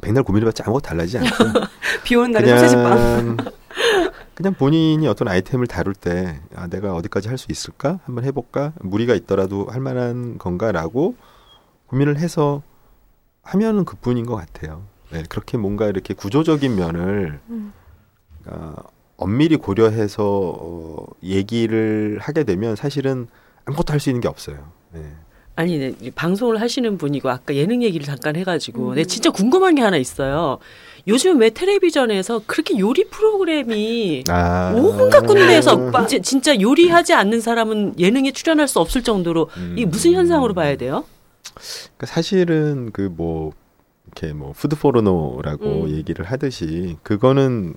S4: 백날 고민해봤자 아무것도 달라지지 않고 (laughs)
S2: 비 오는 날에.
S4: 그냥 (laughs) 그냥 본인이 어떤 아이템을 다룰 때 아, 내가 어디까지 할 수 있을까 한번 해볼까 무리가 있더라도 할 만한 건가라고 고민을 해서 하면은 그뿐인 것 같아요. 네, 그렇게 뭔가 이렇게 구조적인 면을
S3: 음.
S4: 아, 엄밀히 고려해서 어, 얘기를 하게 되면 사실은 아무것도 할 수 있는 게 없어요. 네.
S1: 아니, 네, 이 방송을 하시는 분이고 아까 예능 얘기를 잠깐 해가지고 네, 진짜 궁금한 게 하나 있어요. 요즘 왜 텔레비전에서 그렇게 요리 프로그램이
S4: 아,
S1: 온갖 군데에서 이제 진짜 요리하지 않는 사람은 예능에 출연할 수 없을 정도로
S4: 음.
S1: 이 무슨 현상으로 봐야 돼요?
S4: 그러니까 사실은 그 뭐 이렇게 뭐 푸드 포르노라고
S1: 음.
S4: 얘기를 하듯이 그거는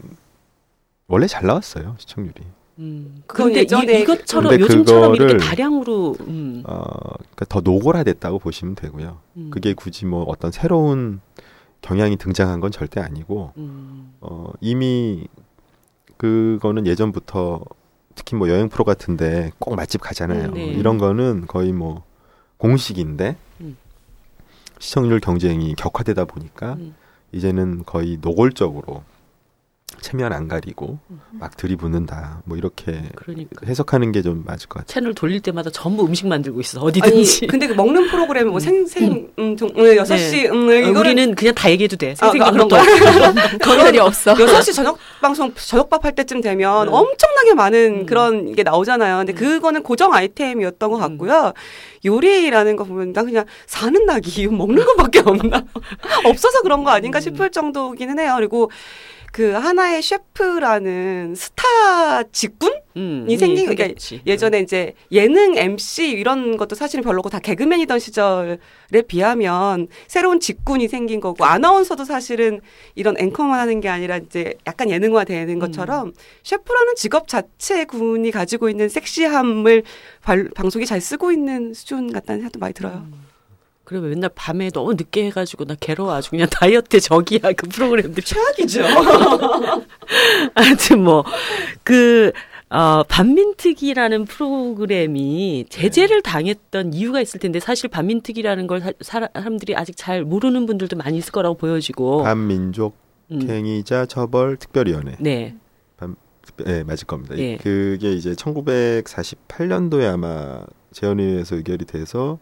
S4: 원래 잘 나왔어요 시청률이.
S1: 음.
S2: 그건
S1: 근데
S2: 예전에
S1: 이, 이것처럼
S4: 근데
S1: 요즘처럼 이렇게 다량으로 음,
S4: 어, 그러니까 더 노골화됐다고 보시면 되고요.
S1: 음,
S4: 그게 굳이 뭐 어떤 새로운 경향이 등장한 건 절대 아니고
S1: 음,
S4: 어, 이미 그거는 예전부터 특히 뭐 여행 프로 같은데 꼭 맛집 가잖아요.
S1: 음, 네.
S4: 이런 거는 거의 뭐 공식인데
S1: 음.
S4: 시청률 경쟁이 격화되다 보니까
S1: 음.
S4: 이제는 거의 노골적으로 체면 안 가리고
S1: 음.
S4: 막 들이붓는다. 뭐 이렇게
S1: 그러니까
S4: 해석하는 게 좀 맞을 것 같아요.
S1: 채널 돌릴 때마다 전부 음식 만들고 있어
S2: 아니
S1: 어디든지.
S2: 근데 그 먹는 프로그램 뭐 생생 음, 종, 음, 6시 음,
S1: 어,
S2: 이거는
S1: 우리는 그냥 다 얘기해도 돼.
S2: 아,
S1: 생생한
S2: 그런
S1: 것도 없고. (laughs)
S3: 거절이 없어.
S2: 6시 저녁 방송 저녁밥 할 때쯤 되면
S1: 음.
S2: 엄청나게 많은
S1: 음.
S2: 그런 게 나오잖아요. 근데
S1: 음.
S2: 그거는 고정 아이템이었던 것 같고요. 요리라는 거 보면 난 그냥 사는 낙이 (laughs) 먹는 것밖에 없나 (laughs) 없어서 그런 거 아닌가
S1: 음.
S2: 싶을 정도기는 해요. 그리고 그 하나의 셰프라는 스타 직군
S1: 음,
S2: 이 생긴 게
S1: 생겼지.
S2: 예전에 이제 예능 MC 이런 것도 사실은 별로고 다 개그맨이던 시절에 비하면 새로운 직군이 생긴 거고 아나운서도 사실은 이런 앵커만 하는 게 아니라 이제 약간 예능화 되는 것처럼 셰프라는 직업 자체 군이 가지고 있는 섹시함을 발- 방송이 잘 쓰고 있는 수준 같다는 생각도 많이 들어요.
S1: 그리고 맨날 밤에 너무 늦게 해가지고 나 괴로워 아주 그냥 (laughs) 다이어트 적이야 그 프로그램들
S2: 최악이죠. (laughs)
S1: 하여튼 뭐, 그, 어, 반민특위라는 프로그램이 제재를 당했던 이유가 있을 텐데 사실 반민특위라는 걸 사, 사람들이 아직 잘 모르는 분들도 많이 있을 거라고 보여지고.
S4: 반민족
S1: 음,
S4: 행위자 처벌 특별위원회.
S1: 네.
S4: 네, 맞을 겁니다.
S1: 예.
S4: 그게 이제 1948년도에 아마 재헌의회에서 의결이 돼서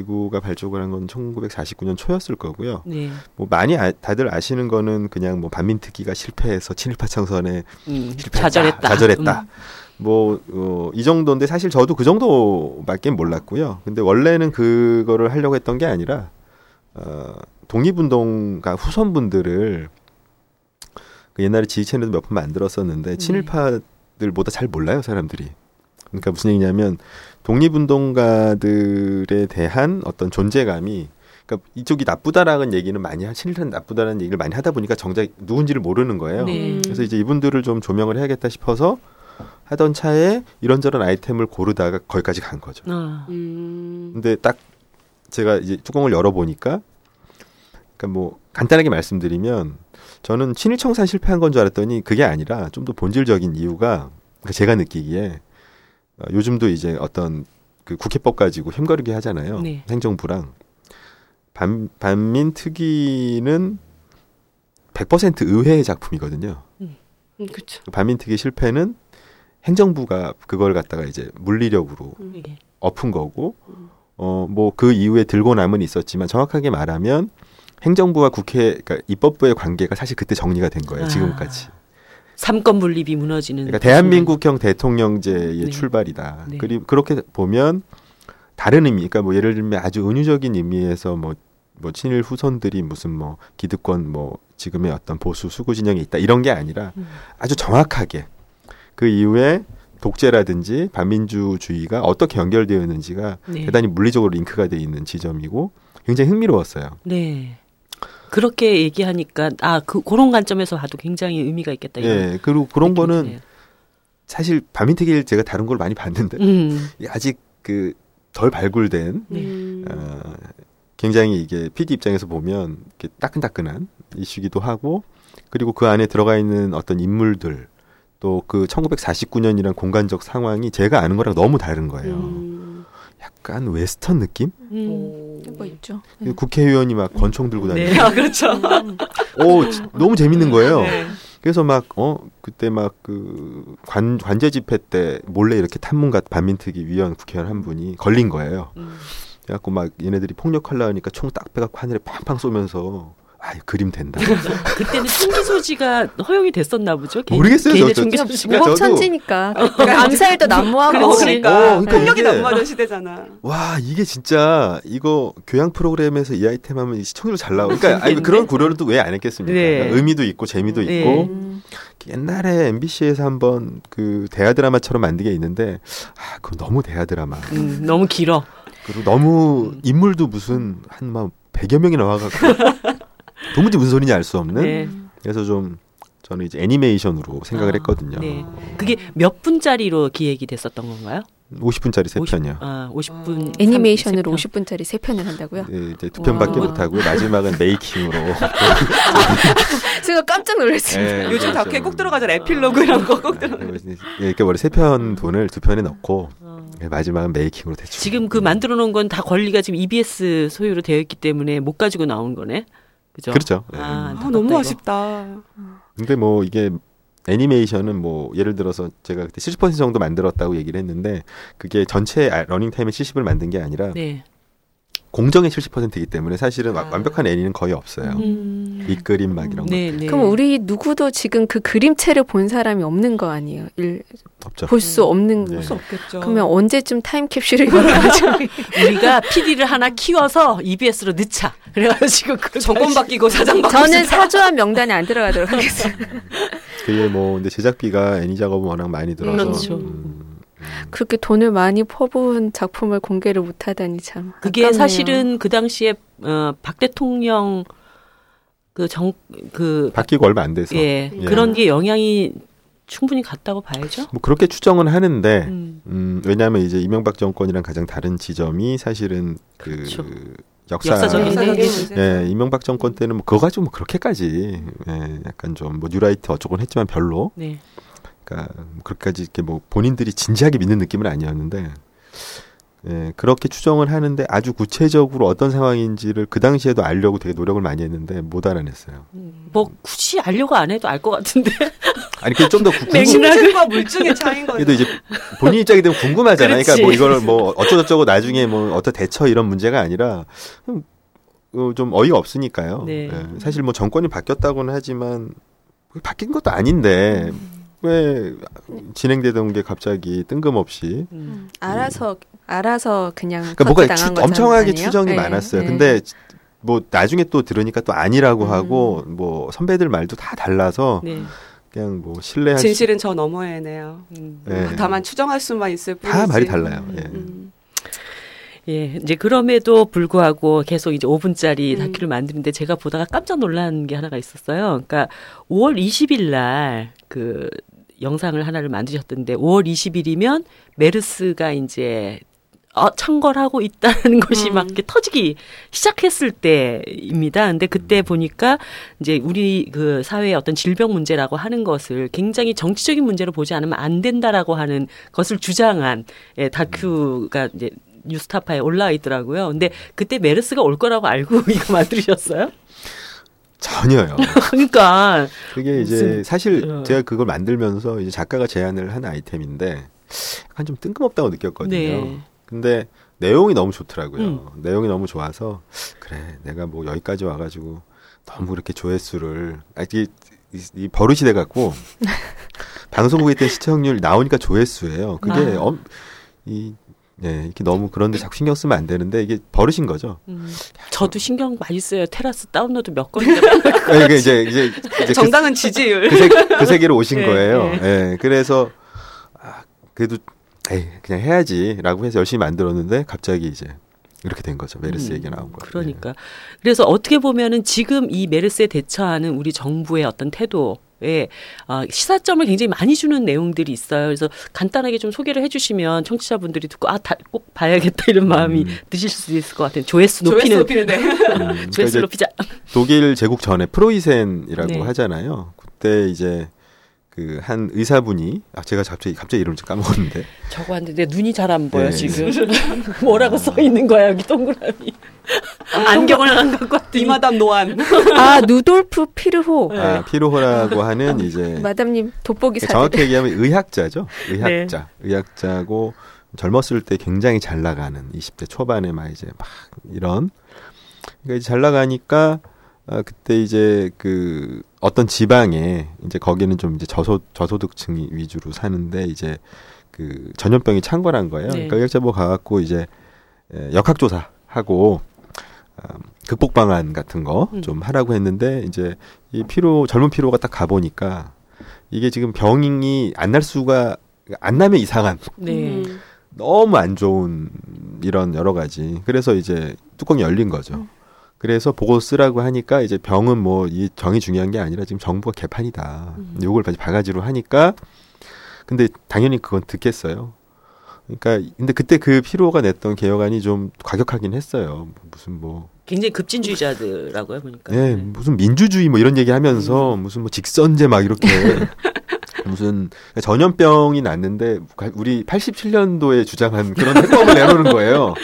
S4: 기구가 발족을 한 건 1949년 초였을 거고요.
S1: 네.
S4: 뭐 많이 아- 다들 아시는 거는 그냥 뭐 반민특위가 실패해서 친일파 청선에
S1: 음,
S4: 실패했다,
S1: 좌절했다.
S4: 좌절했다.
S1: 음.
S4: 뭐, 어, 이 정도인데 사실 저도 그 정도밖에 몰랐고요. 근데 원래는 그거를 하려고 했던 게 아니라, 어, 독립운동가 후손분들을 그 옛날에 지휘 채널도 몇 번 만들었었는데
S1: 네.
S4: 친일파들보다 잘 몰라요, 사람들이. 그러니까 무슨 얘기냐면 독립운동가들에 대한 어떤 존재감이 그러니까 이쪽이 나쁘다라는 얘기는 많이 하, 친일파는 나쁘다라는 얘기를 많이 하다 보니까 정작 누군지를 모르는 거예요.
S1: 네.
S4: 그래서 이제 이분들을 좀 조명을 해야겠다 싶어서 하던 차에 이런저런 아이템을 고르다가 거기까지 간 거죠.
S1: 아,
S2: 음.
S4: 근데 딱 제가 이제 뚜껑을 열어 보니까 그러니까 뭐 간단하게 말씀드리면 저는 친일청산 실패한 건 줄 알았더니 그게 아니라 좀 더 본질적인 이유가 그러니까 제가 느끼기에 어, 요즘도 이제 어떤 그 국회법 가지고 햄거리게 하잖아요.
S1: 네.
S4: 행정부랑 반, 반민 특위는 100% 의회의 작품이거든요.
S2: 음, 그렇죠.
S4: 반민특위 실패는 행정부가 그걸 갖다가 이제 물리력으로
S1: 이게.
S4: 엎은 거고 어 뭐 그 이후에 들고 남은 있었지만 정확하게 말하면 행정부와 국회 그러니까 입법부의 관계가 사실 그때 정리가 된 거예요
S1: 아.
S4: 지금까지
S1: 삼권 분립이 무너지는.
S4: 그러니까 대한민국형 대통령제의
S1: 네.
S4: 출발이다
S1: 네.
S4: 그리고 그렇게 보면 다른 의미 그러니까 뭐 예를 들면 아주 은유적인 의미에서 뭐 뭐 친일 후손들이 무슨 뭐 기득권 뭐 지금의 어떤 보수 수구 진영에 있다 이런 게 아니라
S1: 음.
S4: 아주 정확하게 그 이후에 독재라든지 반민주주의가 어떻게 연결되어 있는지가
S1: 네.
S4: 대단히 물리적으로 링크가 되어 있는 지점이고 굉장히 흥미로웠어요.
S1: 네. 그렇게 얘기하니까 아 그 그런 관점에서 봐도 굉장히 의미가 있겠다.
S4: 예, 그리고 그런 거는
S1: 드네요.
S4: 사실 반민특위를 제가 다른 걸 많이 봤는데
S1: 음.
S4: 아직 그 덜 발굴된
S1: 네.
S2: 음.
S4: 어, 굉장히 이게 PD 입장에서 보면 이렇게 따끈따끈한 이슈기도 하고 그리고 그 안에 들어가 있는 어떤 인물들 또 그 1949년이란 공간적 상황이 제가 아는 거랑 너무 다른 거예요.
S2: 음.
S4: 약간 웨스턴 느낌?
S1: 음.
S3: 뭐 있죠.
S4: 그 국회의원이 막 권총 들고 다니고
S1: 네.
S2: 아, 그렇죠.
S3: 음. (laughs)
S4: 오 지- 너무 재밌는 거예요.
S1: 네.
S4: 그래서 막 어 그때 막 그 관 관제 집회 때 몰래 이렇게 탐문가 반민특위 위원 국회의원 한 분이 걸린 거예요.
S1: 음.
S4: 그래갖고 막 얘네들이 폭력하려 하니까 총 딱 빼갖고 하늘에 팡팡 쏘면서 아 그림 된다. (laughs)
S1: 그때는 총기 소지가 허용이 됐었나 보죠. 개인-
S4: 모르겠어요,
S1: 개인의
S4: 저-
S1: 총기
S4: 저-
S1: 소지가.
S4: 그러니까
S3: 무법
S4: 저도-
S3: 천지니까. 그러니까 암살도 난무하고.
S1: 그렇지.
S2: 그러니까,
S4: 어, 그러니까
S2: 폭력이 난무하던 시대잖아.
S4: 와 이게 진짜 이거 교양 프로그램에서 이 아이템 하면 시청률 잘 나오. 그러니까 아니. 그런 고려를 또 왜 안 했겠습니까?
S1: 네.
S4: 그러니까 의미도 있고 재미도
S1: 네.
S4: 있고
S3: 음.
S4: 옛날에 MBC에서 한번 그 대하 드라마처럼 만든 게 있는데 아 그거 너무 대하 드라마.
S1: 음, 너무 길어.
S4: 그리고 너무
S1: 음.
S4: 인물도 무슨 한막 100여 명이 나와갖고 도무지 무슨 소리인지 알 수 없는.
S1: 네.
S4: 그래서 좀 저는 이제 애니메이션으로 생각을
S1: 아,
S4: 했거든요.
S1: 네. 그게 몇 분짜리로 기획이 됐었던 건가요?
S4: 50분짜리
S1: 세50
S4: 편이요.
S1: 아, 50분
S3: 애니메이션으로
S1: 50편.
S3: 50분짜리 세 편을 한다고요?
S4: 예, 이제 두 편밖에
S3: 와.
S4: 못 하고요. 마지막은 (laughs) 메이킹으로. (laughs)
S3: 제가 깜짝 놀랐어요.
S4: 예,
S2: 요즘
S4: 그렇죠.
S2: 다큐에 꼭 들어가잖아. 에필로그 이런 거 꼭 들어.
S4: 예, 이렇게 원래 세편 돈을 두 편에 넣고
S1: 어.
S4: 예, 마지막은 메이킹으로 대충.
S1: 지금 그 만들어 놓은 건 다 권리가 지금 EBS 소유로 되어 있기 때문에 못 가지고 나온 거네. 그죠?
S4: 그렇죠. 예.
S1: 아,
S2: 아,
S1: 안타깝다,
S2: 너무
S1: 이거.
S2: 아쉽다.
S4: 근데 뭐 이게 애니메이션은 뭐 예를 들어서 제가 그때 70% 정도 만들었다고 얘기를 했는데 그게 전체 아- 러닝 타임의 70을 만든 게 아니라
S1: 네.
S4: 공정의 70%이기 때문에 사실은 와-
S2: 아.
S4: 완벽한 애니는 거의 없어요.
S1: 음.
S4: 밑그림 막 이런
S1: 네, 네.
S3: 그럼 우리 누구도 지금 그 그림체를 본 사람이 없는 거 아니에요? 일,
S4: 거 없죠.
S3: 볼 수 없는
S4: 네.
S2: 볼수 없겠죠.
S3: 그러면 언제쯤 타임캡슐이 일어나죠? (laughs) (laughs)
S1: 우리가 PD를 하나 키워서 EBS로 넣자. 그래가지고 그
S2: 정권 바뀌고 사장 바뀌고.
S3: 저는 (laughs) 사조한 명단에 안 들어가도록 하겠습니다.
S4: 그게 뭐 근데 제작비가 애니 작업은 워낙 많이 들어서
S1: 그렇죠.
S4: 음,
S3: 그렇게 돈을 많이 퍼부은 작품을 공개를 못하다니 참.
S1: 그게
S3: 아깝네요.
S1: 사실은 그 당시에 어, 박 대통령 그 정 그
S4: 바뀌고 얼마 안 돼서
S1: 예,
S4: 예.
S1: 그런 게 영향이 충분히 갔다고 봐야죠.
S4: 뭐 그렇게 추정은 하는데
S1: 음.
S4: 음, 왜냐하면 이제 이명박 정권이랑 가장 다른 지점이 사실은 그
S1: 그렇죠.
S4: 역사
S1: 역사적인.
S4: 예, 이명박 정권 때는 뭐 그거 가지고 뭐 그렇게까지 예, 약간 좀 뭐 뉴라이트 어쩌곤 했지만 별로
S1: 네.
S4: 그러니까 뭐 그렇게까지 이렇게 뭐 본인들이 진지하게 믿는 느낌은 아니었는데 예, 그렇게 추정을 하는데 아주 구체적으로 어떤 상황인지를 그 당시에도 알려고 되게 노력을 많이 했는데 못 알아냈어요.
S1: 뭐 굳이 알려고 안 해도 알 것 같은데. (laughs)
S4: 아니 그게 좀더 궁금.
S2: 심증과 물증의 차이인 거예요.
S4: 그래도 이제 본인 입장이 되면 궁금하잖아요. 그러니까. 뭐 이걸 뭐 어쩌고저쩌고 나중에 뭐 어떤 대처 이런 문제가 아니라 그냥 어, 좀 어이가 없으니까요.
S1: 네.
S4: 예, 사실 뭐 정권이 바뀌었다고는 하지만 바뀐 것도 아닌데 왜 진행되던 게 갑자기 뜬금없이
S1: 음.
S3: 알아서 알아서 그냥
S4: 그러니까 뭐가 추. 엄청나게
S3: 아니에요?
S4: 추정이
S3: 네,
S4: 많았어요.
S3: 네.
S4: 근데 뭐 나중에 또 들으니까 또 아니라고
S3: 음.
S4: 하고 뭐 선배들 말도 다 달라서
S1: 네.
S4: 그냥 뭐 신뢰할 수
S2: 진실은 저 너머에네요.
S1: 음.
S4: 네.
S2: 다만 추정할 수만 있을 뿐이지.
S4: 다 말이 달라요. 예.
S2: 음.
S1: 예, 이제 그럼에도 불구하고 계속 이제 5분짜리
S2: 음.
S1: 다큐를 만드는데 제가 보다가 깜짝 놀란 게 하나가 있었어요. 그러니까 5월 20일 날 그 영상을 하나를 만드셨던데 5월 20일이면 메르스가 이제 어, 창궐하고 있다는 것이
S2: 음.
S1: 막 이렇게 터지기 시작했을 때입니다. 근데 그때 보니까 이제 우리 그 사회의 어떤 질병 문제라고 하는 것을 굉장히 정치적인 문제로 보지 않으면 안 된다라고 하는 것을 주장한 예, 다큐가 이제 뉴스타파에 올라와 있더라고요. 근데 그때 메르스가 올 거라고 알고 (laughs) 이거 만드셨어요?
S4: 전혀요. (laughs)
S1: 그러니까
S4: 그게 이제
S1: 무슨-
S4: 사실
S1: 어.
S4: 제가 그걸 만들면서 이제 작가가 제안을 한 아이템인데 약간 좀 뜬금없다고 느꼈거든요.
S1: 네.
S4: 근데 내용이 너무 좋더라고요.
S1: 음.
S4: 내용이 너무 좋아서 그래 내가 뭐 여기까지 와가지고 너무 그렇게 조회수를 아 이게 이, 이 버릇이 돼 갖고 (laughs) 방송국에 있던 시청률 나오니까 조회수예요. 그게
S1: 아.
S4: 엄, 이 네, 이렇게 너무 그런데 자꾸 신경 쓰면 안 되는데 이게 버릇인 거죠.
S1: 음, 저도 신경 많이 써요. 테라스 다운로드 몇
S4: 네, (laughs) 이게 이제 이제 이제 그,
S2: 정당은 지지율.
S4: 그, 세, 그 세계로 오신
S1: 네,
S4: 거예요.
S1: 네.
S4: 예, 그래서 아, 그래도 에이, 그냥 해야지라고 해서 열심히 만들었는데 갑자기 이제 이렇게 된 거죠. 메르스
S1: 음,
S4: 얘기 나온 거예요.
S1: 그러니까. 그래서 어떻게 보면은 지금 이 메르스에 대처하는 우리 정부의 어떤 태도 에 어, 시사점을 굉장히 많이 주는 내용들이 있어요. 그래서 간단하게 좀 소개를 해주시면 청취자분들이 듣고 아꼭 봐야겠다 이런 마음이
S4: 음.
S1: 드실 수도 있을 것 같아요. 조회수
S2: 조회수
S1: 높이는
S2: 높이는데. (laughs)
S4: 음, 그러니까
S1: 조회수
S4: 이제
S1: 높이자.
S4: 독일 제국 전에 프로이센이라고
S1: 네.
S4: 하잖아요. 그때 이제 그 한 의사분이 아 제가 갑자기 갑자기 이름을 좀 까먹었는데
S1: 저거 하는데 눈이 잘 안 보여
S4: 네.
S1: 지금. (laughs) 뭐라고 써 있는 거야 여기 동그라미. 안경을 안 갖고 왔더니
S2: 이마담 노안. (laughs)
S3: 아 누돌프 피르호
S1: 네.
S4: 아 피로호라고 하는 이제
S3: 마담님 돋보기 사진.
S4: 정확히 얘기하면 의학자죠. (laughs) 의학자.
S1: 네.
S4: 의학자고 젊었을 때 굉장히 잘 나가는 20대 초반에 막 이제 막 이런 그러니까 이제 잘 나가니까 아, 그때 이제 그 어떤 지방에 이제 거기는 좀 이제 저소 저소득층이 위주로 사는데 이제 그 전염병이 창궐한 거예요.
S1: 네.
S4: 그러니까 의학자보 가갖고 이제 에, 역학조사 하고 음, 극복 방안 같은 거
S1: 음.
S4: 좀 하라고 했는데 이제 이 피로 젊은 피로가 딱 가보니까 이게 지금 병이 안 날 수가 안 나면 이상한
S1: 네.
S2: 음.
S4: 너무 안 좋은 이런 여러 가지 그래서 이제 뚜껑이 열린 거죠. 그래서 보고 쓰라고 하니까 이제 병은 뭐이 정이 중요한 게 아니라 지금 정부가 개판이다.
S1: 음.
S4: 요걸 바가지로 하니까 근데 당연히 그건 듣겠어요. 그러니까 근데 그때 그 피로가 냈던 개혁안이 좀 과격하긴 했어요. 무슨 뭐
S1: 굉장히 급진주의자들라고요 보니까.
S4: 네, 무슨 민주주의 뭐 이런 얘기하면서
S1: 음.
S4: 무슨 뭐 직선제 막 이렇게 (laughs) 무슨 전염병이 났는데 우리 87년도에 주장한 그런 해법을 내놓는 거예요.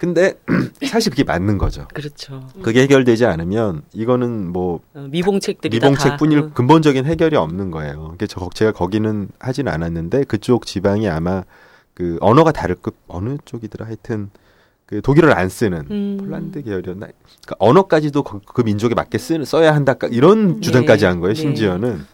S4: 근데 (clears throat) 사실 그게 맞는 거죠.
S1: 그렇죠.
S4: 그게 해결되지 않으면 이거는 뭐
S1: 어, 미봉책들이
S4: 미봉책뿐일
S1: 다, 어.
S4: 근본적인 해결이 없는 거예요. 그게 저 제가 거기는 하진 않았는데 그쪽 지방이 아마 그 언어가 다를 급 어느 쪽이더라 하여튼 그 독일어를 안 쓰는
S1: 음.
S4: 폴란드 계열이었나? 그러니까 언어까지도 그, 그 민족에 맞게 쓰는 써야 한다 이런 주장까지
S1: 네.
S4: 한 거예요.
S1: 네.
S4: 심지어는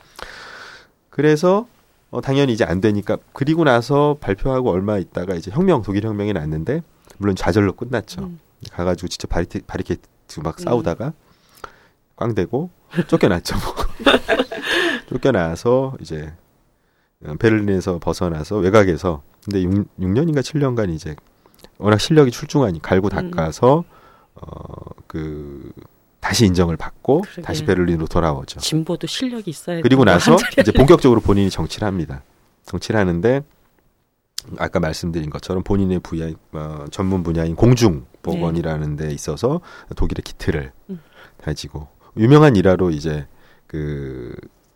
S4: 그래서 어, 당연히 이제 안 되니까 그리고 나서 발표하고 얼마 있다가 이제 혁명 독일 혁명이 났는데 물론 좌절로 끝났죠.
S1: 음.
S4: 가가지고 진짜 바리케 바리케이트 막
S1: 음.
S4: 싸우다가 꽝되고 쫓겨났죠. 뭐. (laughs) 쫓겨나서 이제 어, 베를린에서 벗어나서 외곽에서 근데 6, 년인가 7년간 이제 워낙 실력이 출중하니 갈고
S1: 음.
S4: 닦아서 어그 다시 인정을 받고
S1: 그러게.
S4: 다시 베를린으로 돌아오죠.
S1: 진보도 실력이 있어야
S4: 그리고 나서 (laughs) 이제 본격적으로 본인이 정치를 합니다. 정치를 하는데 아까 말씀드린 것처럼 본인의 분야 어, 전문 분야인 공중 보건이라는 데 있어서 독일의 기틀을
S1: 네. 음.
S4: 다지고 유명한 일화로 이제 그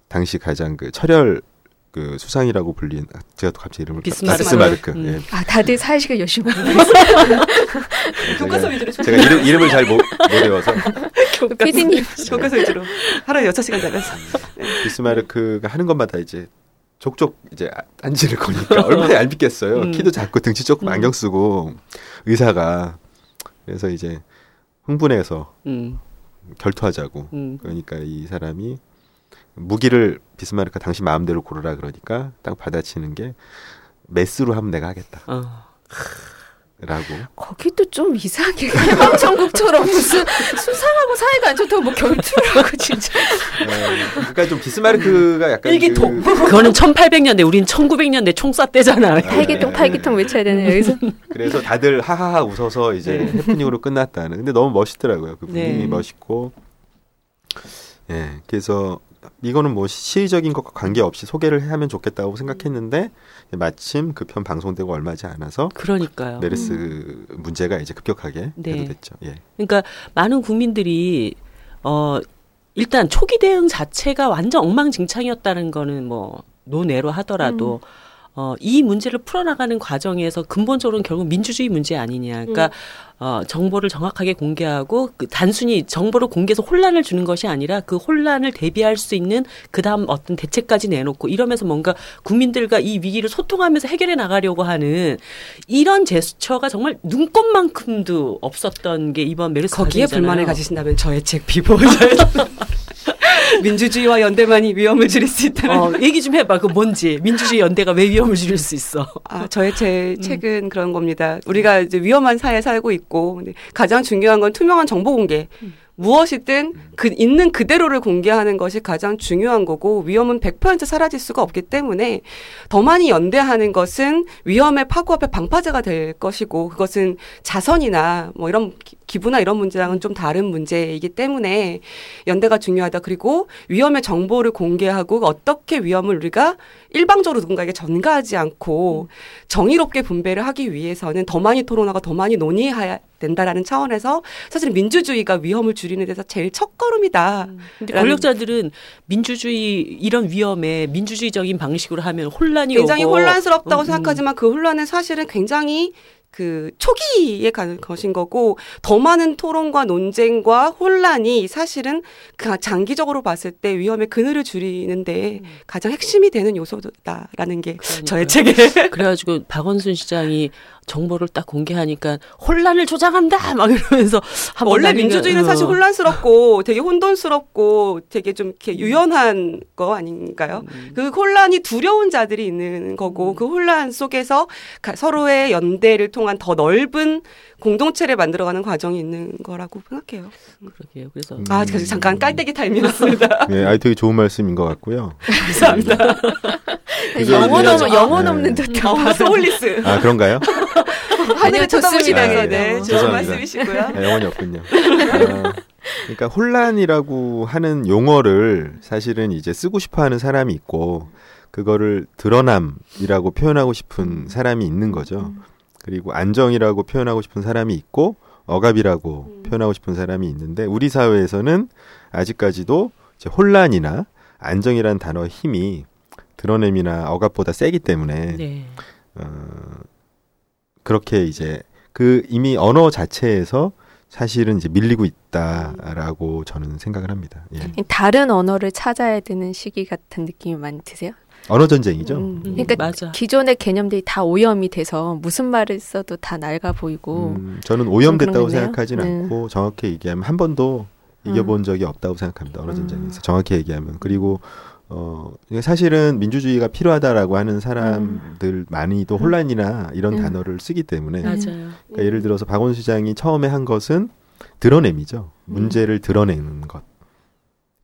S4: 당시 가장 그 철혈 그 수상이라고 불린 아, 제가 또 갑자기 이름을
S1: 비스마르크.
S4: 비스마르크.
S1: 음.
S4: 예.
S3: 아 다들 사회시가 열심히 하고 (laughs)
S2: 교과서 위주로
S4: 제가 이름, 이름을 잘못 외워서
S3: 피디님
S2: 교과서 위주로 하루에 6시간 자면서
S4: 비스마르크가 하는 것마다 이제 족족 이제 아- 딴지를 거니까 얼마나 얄밉겠어요.
S1: 음.
S4: 키도 작고 등치 조금
S1: 음.
S4: 안경 쓰고 의사가 그래서 이제 흥분해서
S1: 음,
S4: 결투하자고.
S1: 음.
S4: 그러니까 이 사람이 무기를 비스마르크가 당신 마음대로 고르라 그러니까 딱 받아치는 게 메스로 하면 내가 하겠다라고.
S1: 어.
S3: 거기도 좀 이상하게 해방천국처럼 무슨 수상하고 사이가 안 좋다고 뭐 결투를 하고 진짜
S4: 어, 그러니까 좀 비스마르크가 약간
S2: 일기통.
S4: 그,
S1: 그거는 1800년대, 우린 1900년대 총쏴 때잖아.
S3: 팔기통 팔기통 외쳐야 되는 여기서
S4: 그래서 다들 하하하 웃어서 이제
S1: 네.
S4: 해프닝으로 끝났다는. 근데 너무 멋있더라고요. 그 분위기
S1: 네.
S4: 멋있고. 예. 그래서 이거는 뭐 시의적인 것과 관계없이 소개를 하면 좋겠다고 생각했는데 마침 그 편 방송되고 얼마지 않아서
S1: 그러니까요.
S4: 메르스 문제가 이제 급격하게
S1: 네.
S4: 대두됐죠. 예.
S1: 그러니까 많은 국민들이 어 일단 초기 대응 자체가 완전 엉망진창이었다는 거는 뭐 논외로 하더라도 어, 이 문제를 풀어나가는 과정에서 근본적으로는 결국 민주주의 문제 아니냐. 그러니까 어, 정보를 정확하게 공개하고 그 단순히 정보를 공개해서 혼란을 주는 것이 아니라 그 혼란을 대비할 수 있는 그 다음 어떤 대책까지 내놓고 이러면서 뭔가 국민들과 이 위기를 소통하면서 해결해 나가려고 하는 이런 제스처가 정말 눈꼽만큼도 없었던 게 이번 메르스
S2: 거기에. 불만을 가지신다면 저의 책 비보 (laughs) 민주주의와 연대만이 위험을 줄일 수 있다는
S1: 어, 얘기 좀 해봐. 그 뭔지. 민주주의 연대가 왜 위험을 줄일 수 있어?
S2: 아, 저의
S1: 음.
S2: 제 책은 그런 겁니다. 우리가 이제 위험한 사회에 살고 있고 가장 중요한 건 투명한 정보 공개.
S1: 음.
S2: 무엇이든 그 있는 그대로를 공개하는 것이 가장 중요한 거고 위험은 100% 사라질 수가 없기 때문에 더 많이 연대하는 것은 위험의 파고 앞에 방파제가 될 것이고 그것은 자선이나 뭐 이런 기- 기부나 이런 문제랑은 좀 다른 문제이기 때문에 연대가 중요하다. 그리고 위험의 정보를 공개하고 어떻게 위험을 우리가 일방적으로 누군가에게 전가하지 않고 정의롭게 분배를 하기 위해서는 더 많이 토론하고 더 많이 논의해야 된다라는 차원에서 사실 민주주의가 위험을 줄이는 데서 제일 첫 걸음이다.
S1: 근데
S2: 라는-
S1: 권력자들은 민주주의 이런 위험에 민주주의적인 방식으로 하면 혼란이
S2: 굉장히
S1: 오고
S2: 혼란스럽다고
S1: 음, 음.
S2: 생각하지만 그 혼란은 사실은 굉장히 그 초기에 가는 것인 거고 더 많은 토론과 논쟁과 혼란이 사실은 그 장기적으로 봤을 때 위험의 그늘을 줄이는데 가장 핵심이 되는 요소다라는 게
S1: 그러니까요.
S2: 저의 책에
S1: 그래가지고 박원순 시장이 정보를 딱 공개하니까 혼란을 조장한다 막 이러면서
S2: 원래 민주주의는
S1: 어.
S2: 사실 혼란스럽고 되게 혼돈스럽고 되게 좀 이렇게 유연한 거 아닌가요?
S1: 음.
S2: 그 혼란이 두려운 자들이 있는 거고 그 혼란 속에서 가- 서로의 연대를 통한 더 넓은 공동체를 만들어가는 과정이 있는 거라고 생각해요.
S1: 그러게요. 그래서
S4: 음.
S2: 아, 그래서 잠깐 깔때기 타임이었습니다. (laughs)
S4: 예, 아 되게 좋은 말씀인 것 같고요.
S2: 감사합니다. (laughs)
S3: 영혼 없는 영혼
S4: 네.
S3: 없는 듯한
S2: 어, 소울리스.
S4: 아 그런가요? (laughs)
S2: 하늘을 쳐다보시면서
S4: 아,
S2: 네,
S4: 네.
S2: 좋은. 말씀이시고요.
S4: 네, 영혼이 없군요. 어, 그러니까 혼란이라고 하는 용어를 사실은 이제 쓰고 싶어하는 사람이 있고 그거를 드러남이라고 표현하고 싶은 사람이 있는 거죠.
S3: 음.
S4: 그리고 안정이라고 표현하고 싶은 사람이 있고 억압이라고
S2: 음.
S4: 표현하고 싶은 사람이 있는데 우리 사회에서는 아직까지도 이제 혼란이나 안정이라는 단어의 힘이 드러냄이나 억압보다 세기 때문에
S1: 네.
S4: 어, 그렇게 이제 그 이미 언어 자체에서 사실은 이제 밀리고 있다라고 저는 생각을 합니다. 예.
S3: 다른 언어를 찾아야 되는 시기 같은 느낌이 많이 드세요?
S4: 언어 전쟁이죠.
S3: 음.
S1: 음,
S3: 그러니까
S1: 맞아.
S3: 기존의 개념들이 다 오염이 돼서 무슨 말을 써도 다 낡아 보이고
S4: 음, 저는 오염됐다고. 생각하진
S3: 네.
S4: 않고 정확히 얘기하면 한 번도 이겨본 적이 없다고 생각합니다. 언어
S3: 음.
S4: 전쟁에서 정확히 얘기하면 그리고 어 사실은 민주주의가 필요하다라고 하는 사람들 많이도 혼란이나 이런
S3: 음.
S4: 단어를 쓰기 때문에
S1: 맞아요.
S4: 그러니까 예를 들어서 박원순 시장이 처음에 한 것은 드러냄이죠. 문제를 드러내는 것.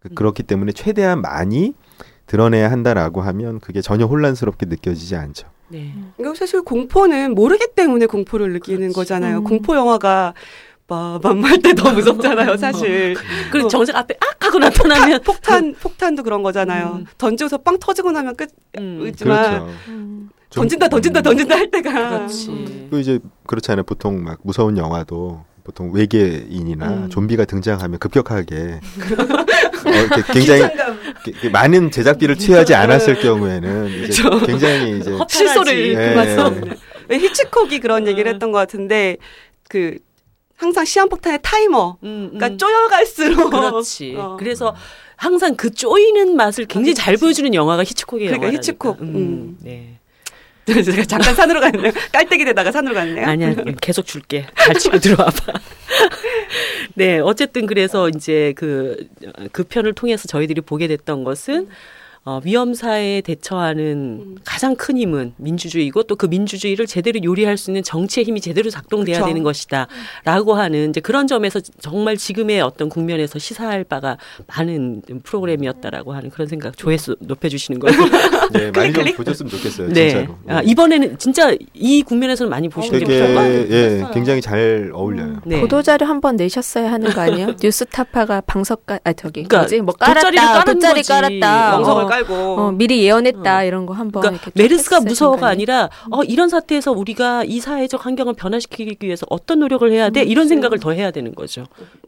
S4: 그-
S1: 음.
S4: 그렇기 때문에 최대한 많이 드러내야 한다라고 하면 그게 전혀 혼란스럽게 느껴지지 않죠.
S1: 네.
S2: 이거 사실 공포는 모르기 때문에 공포를 느끼는
S1: 그렇지.
S2: 거잖아요.
S3: 음.
S2: 공포 영화가 할때더 무섭잖아요, 사실.
S1: 그리고
S2: 어.
S1: 정색 앞에 악 하고 나타나면
S2: 폭탄, 폭탄도 그런 거잖아요.
S1: 음.
S2: 던지고서 빵 터지고 나면 끝.
S1: 음,
S4: 그렇죠.
S3: 음.
S4: 좀-
S2: 던진다, 던진다, 던진다 할 때가.
S1: 그렇지.
S4: 그 이제 그렇잖아요. 보통 막 무서운 영화도 보통 외계인이나
S2: 음.
S4: 좀비가 등장하면 급격하게 (laughs) 어, 이렇게 굉장히 많은 제작비를 투여하지 않았을 경우에는 이제. 굉장히 이제
S2: 실소를
S4: 예.
S2: 읽으면서. 왜 히치콕이 그런 얘기를
S1: 음.
S2: 했던 것 같은데, 그, 항상 시한폭탄의 타이머.
S1: 음,
S2: 그러니까
S1: 음.
S2: 쪼여갈수록.
S1: 그렇지.
S2: 어.
S1: 그래서 항상 그 쪼이는 맛을 굉장히 잘 보여주는 영화가 히치콕의
S2: 그러니까. 히치콕.
S1: 음,
S2: 음.
S1: 네. (laughs)
S2: 제가 잠깐 산으로 갔네요. 깔때기 되다가 산으로 갔네요.
S1: 아니야, 계속 줄게. 잘 치고 들어와봐. (laughs) 네, 어쨌든 그래서 이제 그, 그 편을 통해서 저희들이 보게 됐던 것은 어, 위험사에 대처하는
S2: 음.
S1: 가장 큰 힘은 민주주의고 또 그 민주주의를 제대로 요리할 수 있는 정치의 힘이 제대로 작동돼야
S2: 그쵸.
S1: 되는 것이다. 라고 하는 이제 그런 점에서 정말 지금의 어떤 국면에서 시사할 바가 많은 프로그램이었다라고 하는 그런 생각 조회수 높여주시는 거예요. (laughs)
S4: 네, 많이 좀
S2: 클릭.
S4: 보셨으면 좋겠어요.
S1: 네.
S4: 진짜로.
S1: 아,
S4: 예.
S1: 이번에는 진짜 이 국면에서는 많이 보시는 게.
S4: 예, 굉장히 잘 어울려요.
S1: 네.
S3: 보도자료 한 번 내셨어야 하는 거 아니에요? (laughs) 뉴스타파가 방석가 아 저기
S1: 그러니까
S3: 뭐지 뭐
S1: 돗자리를
S3: 깔았다
S1: 까는
S3: 돗자리
S1: 거지.
S3: 깔았다
S2: 왕석을
S3: 어,
S2: 깔고.
S3: 어, 미리 예언했다 이런 거 한번
S1: 그러니까 메르스가 무서워가 아니라 어 이런 사태에서 우리가 이 사회적 환경을 변화시키기 위해서 어떤 노력을 해야 돼 이런 생각을 더 해야 되는 거죠.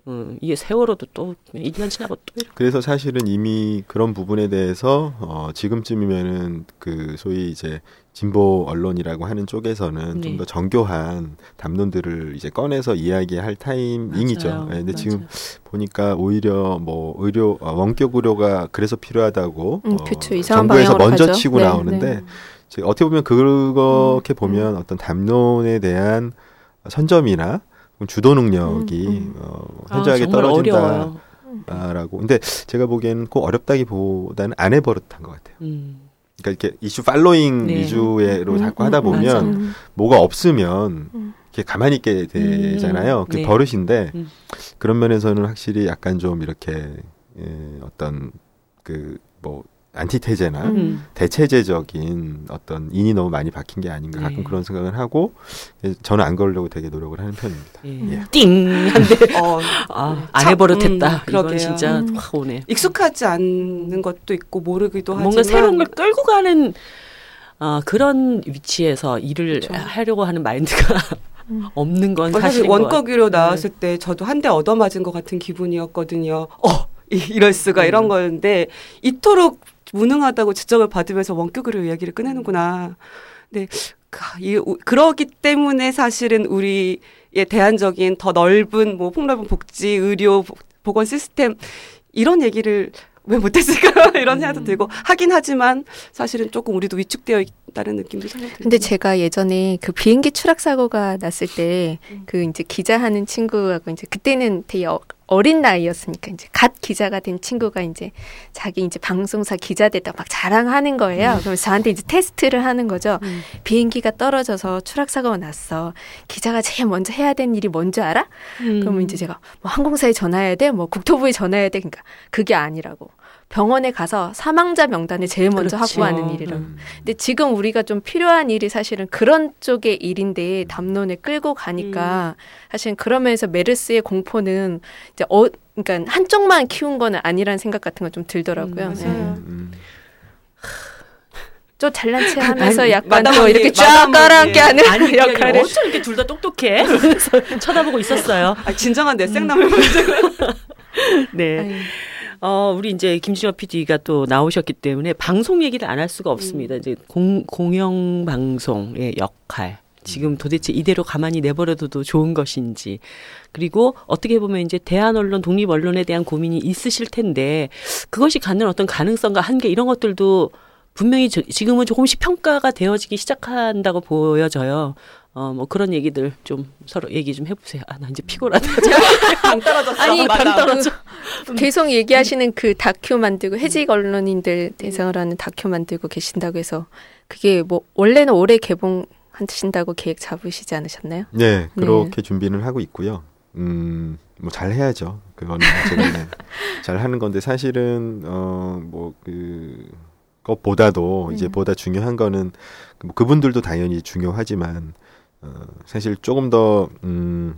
S1: 음, 이게 세월호도 또 1년 지나고 또 이렇게.
S4: 그래서 사실은 이미 그런 부분에 대해서 어, 지금쯤이면은 그 소위 이제 진보 언론이라고 하는 쪽에서는
S1: 네.
S4: 좀더 정교한 담론들을 이제 꺼내서 이야기할 타이밍이죠.
S1: 맞아요.
S4: 예, 근데
S1: 맞아요.
S4: 지금 보니까 오히려 뭐 의료 어, 원격 의료가 그래서 필요하다고
S3: 음,
S4: 어,
S3: 그쵸. 이상한
S4: 정부에서 먼저
S3: 가죠.
S4: 치고
S3: 네,
S4: 나오는데
S3: 네.
S4: 어떻게 보면 그렇게 보면 어떤 담론에 대한 선점이나 주도 능력이
S3: 음, 음.
S4: 어,
S1: 아,
S4: 현저하게
S1: 정말
S4: 떨어진다.
S1: 어려워요.
S4: 라고. 근데 제가 보기에는 꼭 어렵다기보다는 안 해버릇한 것 같아요.
S1: 음.
S4: 그러니까 이렇게 이슈 팔로잉
S1: 네.
S4: 위주로
S3: 음,
S4: 자꾸
S3: 음,
S4: 하다
S3: 음,
S4: 보면
S1: 맞아.
S3: 음.
S4: 뭐가 없으면
S3: 음.
S4: 이렇게 가만히 있게 되잖아요.
S1: 음,
S4: 그
S1: 네.
S4: 버릇인데
S1: 음.
S4: 그런 면에서는 확실히 약간 좀 이렇게 예, 어떤 그뭐 안티테제나
S1: 음.
S4: 대체제적인 어떤 인이 너무 많이 박힌 게 아닌가 가끔
S1: 네.
S4: 그런 생각을 하고 예, 저는 안 그러려고 되게 노력을 하는 편입니다.
S1: 예.
S4: 예.
S1: 띵 한데 (laughs)
S2: 어, (laughs)
S1: 아, 안
S2: 참,
S1: 해버릇했다.
S2: 음,
S1: 이건
S2: 그러게요.
S1: 진짜
S3: 음.
S1: 확 오네.
S2: 익숙하지 않는 것도 있고 모르기도 하지만
S1: 뭔가 새로운 걸 끌고 가는 아, 그런 위치에서 일을
S2: 그렇죠.
S1: 하려고 하는 마인드가
S3: 음.
S2: 어, (laughs)
S1: 없는 건
S2: 사실. 유료 나왔을 때 저도 한 대 얻어맞은 것 같은 기분이었거든요. 어, 이- 이럴 수가 이런
S1: 음.
S2: 거였는데 이토록 무능하다고 지적을 받으면서 원격 유료 이야기를 꺼내는구나. 그- 이, 우- 그러기 때문에 사실은 우리의 대안적인 더 넓은 뭐 폭넓은 복지, 의료, 보- 보건 시스템 이런 얘기를 왜 못했을까 (laughs) 이런 생각도
S1: 음.
S2: 들고 하긴 하지만 사실은 조금 우리도 위축되어 있 다는 느낌도 살짝.
S3: 근데 제가 예전에 그 비행기 추락 사고가 났을 때그 이제 기자하는 친구하고 이제 그때는 되게 어, 어린 나이였으니까 이제 갓 기자가 된 친구가 이제 자기 이제 방송사 기자 됐다 막 자랑하는 거예요. 그래서 저한테 이제 테스트를 하는 거죠.
S1: 음.
S3: 비행기가 떨어져서 추락 사고가 났어. 기자가 제일 먼저 해야 되는 일이 뭔지 알아? 그러면
S1: 음.
S3: 이제 제가 뭐 항공사에 전화해야 돼, 뭐 국토부에 전화해야 돼. 그러니까 그게 아니라고. 병원에 가서 사망자 명단에 제일 먼저
S1: 그렇지.
S3: 확보하는
S2: 어,
S3: 일이라고.
S4: 음.
S3: 근데 지금 우리가 좀 필요한 일이 사실은 그런 쪽의 일인데 담론에 끌고 가니까 사실은 그러면서 메르스의 공포는 이제 어 그러니까 한쪽만 키운 거는 아니라는 생각 같은 건 좀 들더라고요.
S2: 음,
S3: 네.
S2: 맞아요.
S4: 음,
S3: 좀 잘난 체 하면서 약간 또
S2: 언니,
S3: 이렇게 쫙
S2: 마담
S3: 깔아앉게. 하는
S1: 아니 (laughs)
S3: 역할을.
S1: 어쩜 이렇게 둘 다 똑똑해? (laughs) 쳐다보고 있었어요.
S2: 아, 진정한 내 생남을 보여주고. (laughs)
S1: 네.
S3: 아유,
S1: 어, 우리 이제 김진호 PD가 또 나오셨기 때문에 방송 얘기를 안 할 수가 없습니다. 이제 공, 공영 방송의 역할. 지금 도대체 이대로 가만히 내버려둬도 좋은 것인지. 그리고 어떻게 보면 이제 대한 언론, 독립 언론에 대한 고민이 있으실 텐데 그것이 갖는 어떤 가능성과 한계 이런 것들도 분명히 저- 지금은 조금씩 평가가 되어지기 시작한다고 보여져요. 어, 뭐 그런 얘기들 좀 서로 얘기 좀 해보세요. 아, 나 이제 피곤하다. (laughs)
S2: 방 떨어졌어.
S3: 아니. 방 떨어져. 계속 얘기하시는 그 다큐 만들고 해직 언론인들 대상을 하는 다큐 만들고 계신다고 해서 그게 뭐 원래는 올해 개봉하신다고 계획 잡으시지 않으셨나요?
S4: 네, 그렇게 준비는 하고 있고요. 음, 뭐 잘 해야죠. 그거는 제가 네, (laughs) 잘 하는 건데 사실은 어 뭐 그 것보다도 이제
S3: 음.
S4: 보다 중요한 거는 그- 뭐 그분들도 당연히 중요하지만 어 사실 조금 더 음.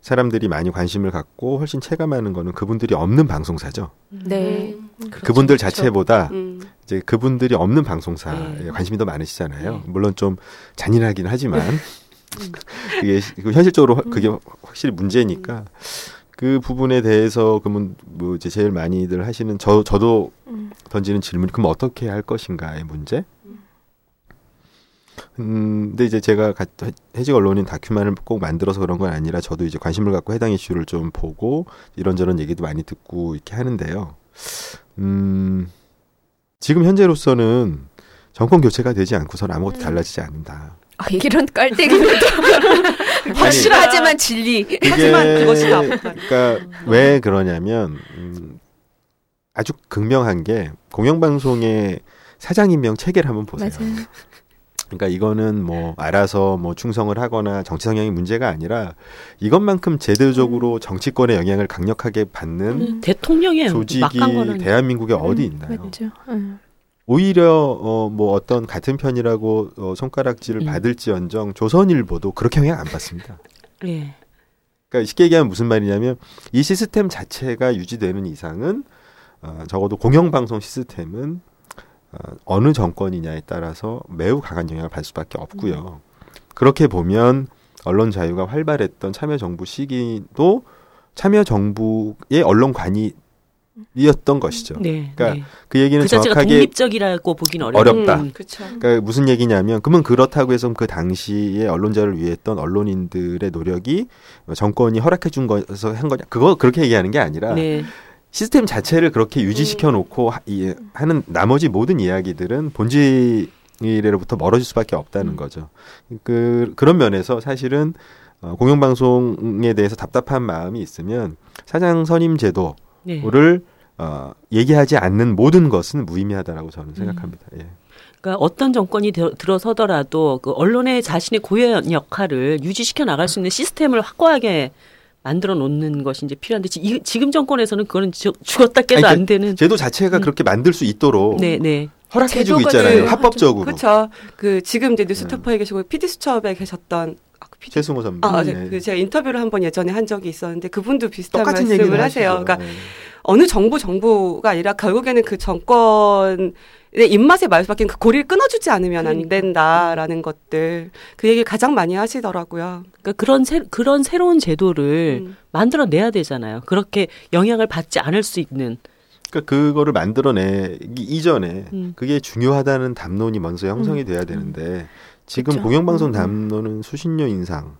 S4: 사람들이 많이 관심을 갖고 훨씬 체감하는 거는 그분들이 없는 방송사죠.
S3: 네.
S1: 그렇죠,
S4: 그분들
S1: 그렇죠.
S4: 자체보다
S2: 음.
S4: 이제 그분들이 없는 방송사에
S1: 네.
S4: 관심이 더 많으시잖아요.
S1: 네.
S4: 물론 좀 잔인하긴 하지만 (laughs) 그게 시- 그 현실적으로 확- 그게 확실히 문제니까 그 부분에 대해서 그러면 뭐 이제 제일 많이들 하시는 저 저도
S3: 음.
S4: 던지는 질문 그럼 어떻게 할 것인가의 문제. 음, 근데 이제 제가 가- 해직 언론인 다큐만을 꼭 만들어서 그런 건 아니라 저도 이제 관심을 갖고 해당 이슈를 좀 보고 이런저런 얘기도 많이 듣고 이렇게 하는데요. 음, 지금 현재로서는 정권 교체가 되지 않고서는 아무것도
S3: 음.
S4: 달라지지 않는다.
S3: 아, 이런 깔때기는 (laughs) 확실하지만 진리.
S2: 하지만 그것이 다 아프다.
S4: 그러니까 왜 그러냐면 음, 아주 극명한 게 공영방송의 사장 임명 체계를 한번 보세요.
S3: 맞아요.
S4: 그러니까 이거는 뭐 알아서 뭐 충성을 하거나 정치 성향이 문제가 아니라 이것만큼 제도적으로 정치권의 영향을 강력하게 받는
S1: 음, 대통령의
S4: 조직이 대한민국에 어디
S3: 음,
S4: 있나요?
S3: 맞죠. 음.
S4: 오히려 어 뭐 어떤 같은 편이라고 어 손가락질을
S1: 음.
S4: 받을지언정 조선일보도 그렇게 영향 안 받습니다.
S1: 예.
S4: 그러니까 쉽게 얘기하면 무슨 말이냐면 이 시스템 자체가 유지되는 이상은 어, 적어도 공영방송 시스템은 어, 어느 정권이냐에 따라서 매우 강한 영향을 받을 수밖에 없고요. 그렇게 보면 언론 자유가 활발했던 참여정부 시기도 참여정부의 언론관이었던 것이죠.
S1: 네.
S4: 그러니까
S1: 네.
S4: 그 얘기는
S1: 그 자체가
S4: 정확하게
S1: 독립적이라고 보긴 어려워.
S4: 어렵다.
S1: 음.
S2: 그렇죠.
S4: 그러니까 무슨 얘기냐면 그러면 그렇다고 해서 그 당시에 언론자를 위해 했던 언론인들의 노력이 정권이 허락해 준 거에서 한 거냐 그거 그렇게 얘기하는 게 아니라
S1: 네.
S4: 시스템 자체를 그렇게 유지시켜 놓고 하, 이, 하는 나머지 모든 이야기들은 본질로부터 멀어질 수밖에 없다는
S1: 음.
S4: 거죠. 그 그런 면에서 사실은 어, 공영방송에 대해서 답답한 마음이 있으면 사장 선임 제도를
S1: 네.
S4: 어, 얘기하지 않는 모든 것은 무의미하다라고 저는 생각합니다. 예.
S1: 그러니까 어떤 정권이 들, 들어서더라도 그 언론의 자신의 고유한 역할을 유지시켜 나갈 수 있는 시스템을 확고하게 만들어 놓는 것이 이제 필요한데 지, 이- 지금 정권에서는 그거는 주- 죽었다 깨도
S4: 아니,
S1: 안 되는.
S4: 제도 자체가
S1: 음.
S4: 그렇게 만들 수 있도록
S1: 네, 네.
S4: 허락해주고 있잖아요.
S3: 네.
S4: 합법적으로.
S2: 그렇죠. 그 지금 이제 뉴스토퍼에 계시고 PD 수첩에 계셨던 아, 그
S4: 최승호 선배.
S2: 아,
S4: 네.
S2: 네. 그 제가 인터뷰를 한 번 예전에 한 적이 있었는데 그분도 비슷한
S4: 똑같은
S2: 말씀을
S4: 얘기를
S2: 하세요.
S4: 하시죠.
S2: 그러니까
S4: 네.
S2: 어느 정부 정부가 아니라 결국에는 그 정권 의 입맛에 맞을 수밖에 그 고리를 끊어주지 않으면 안
S1: 그러니까.
S2: 된다라는 것들 그 얘기 가장 많이 하시더라고요.
S1: 그러니까 그런 새, 그런 새로운 제도를
S2: 음.
S1: 만들어 내야 되잖아요. 그렇게 영향을 받지 않을 수 있는.
S4: 그러니까 그거를 만들어내기 이전에
S1: 음.
S4: 그게 중요하다는 담론이 먼저 형성이 돼야 되는데 지금
S3: 그쵸.
S4: 공영방송
S3: 음.
S4: 담론은 수신료 인상,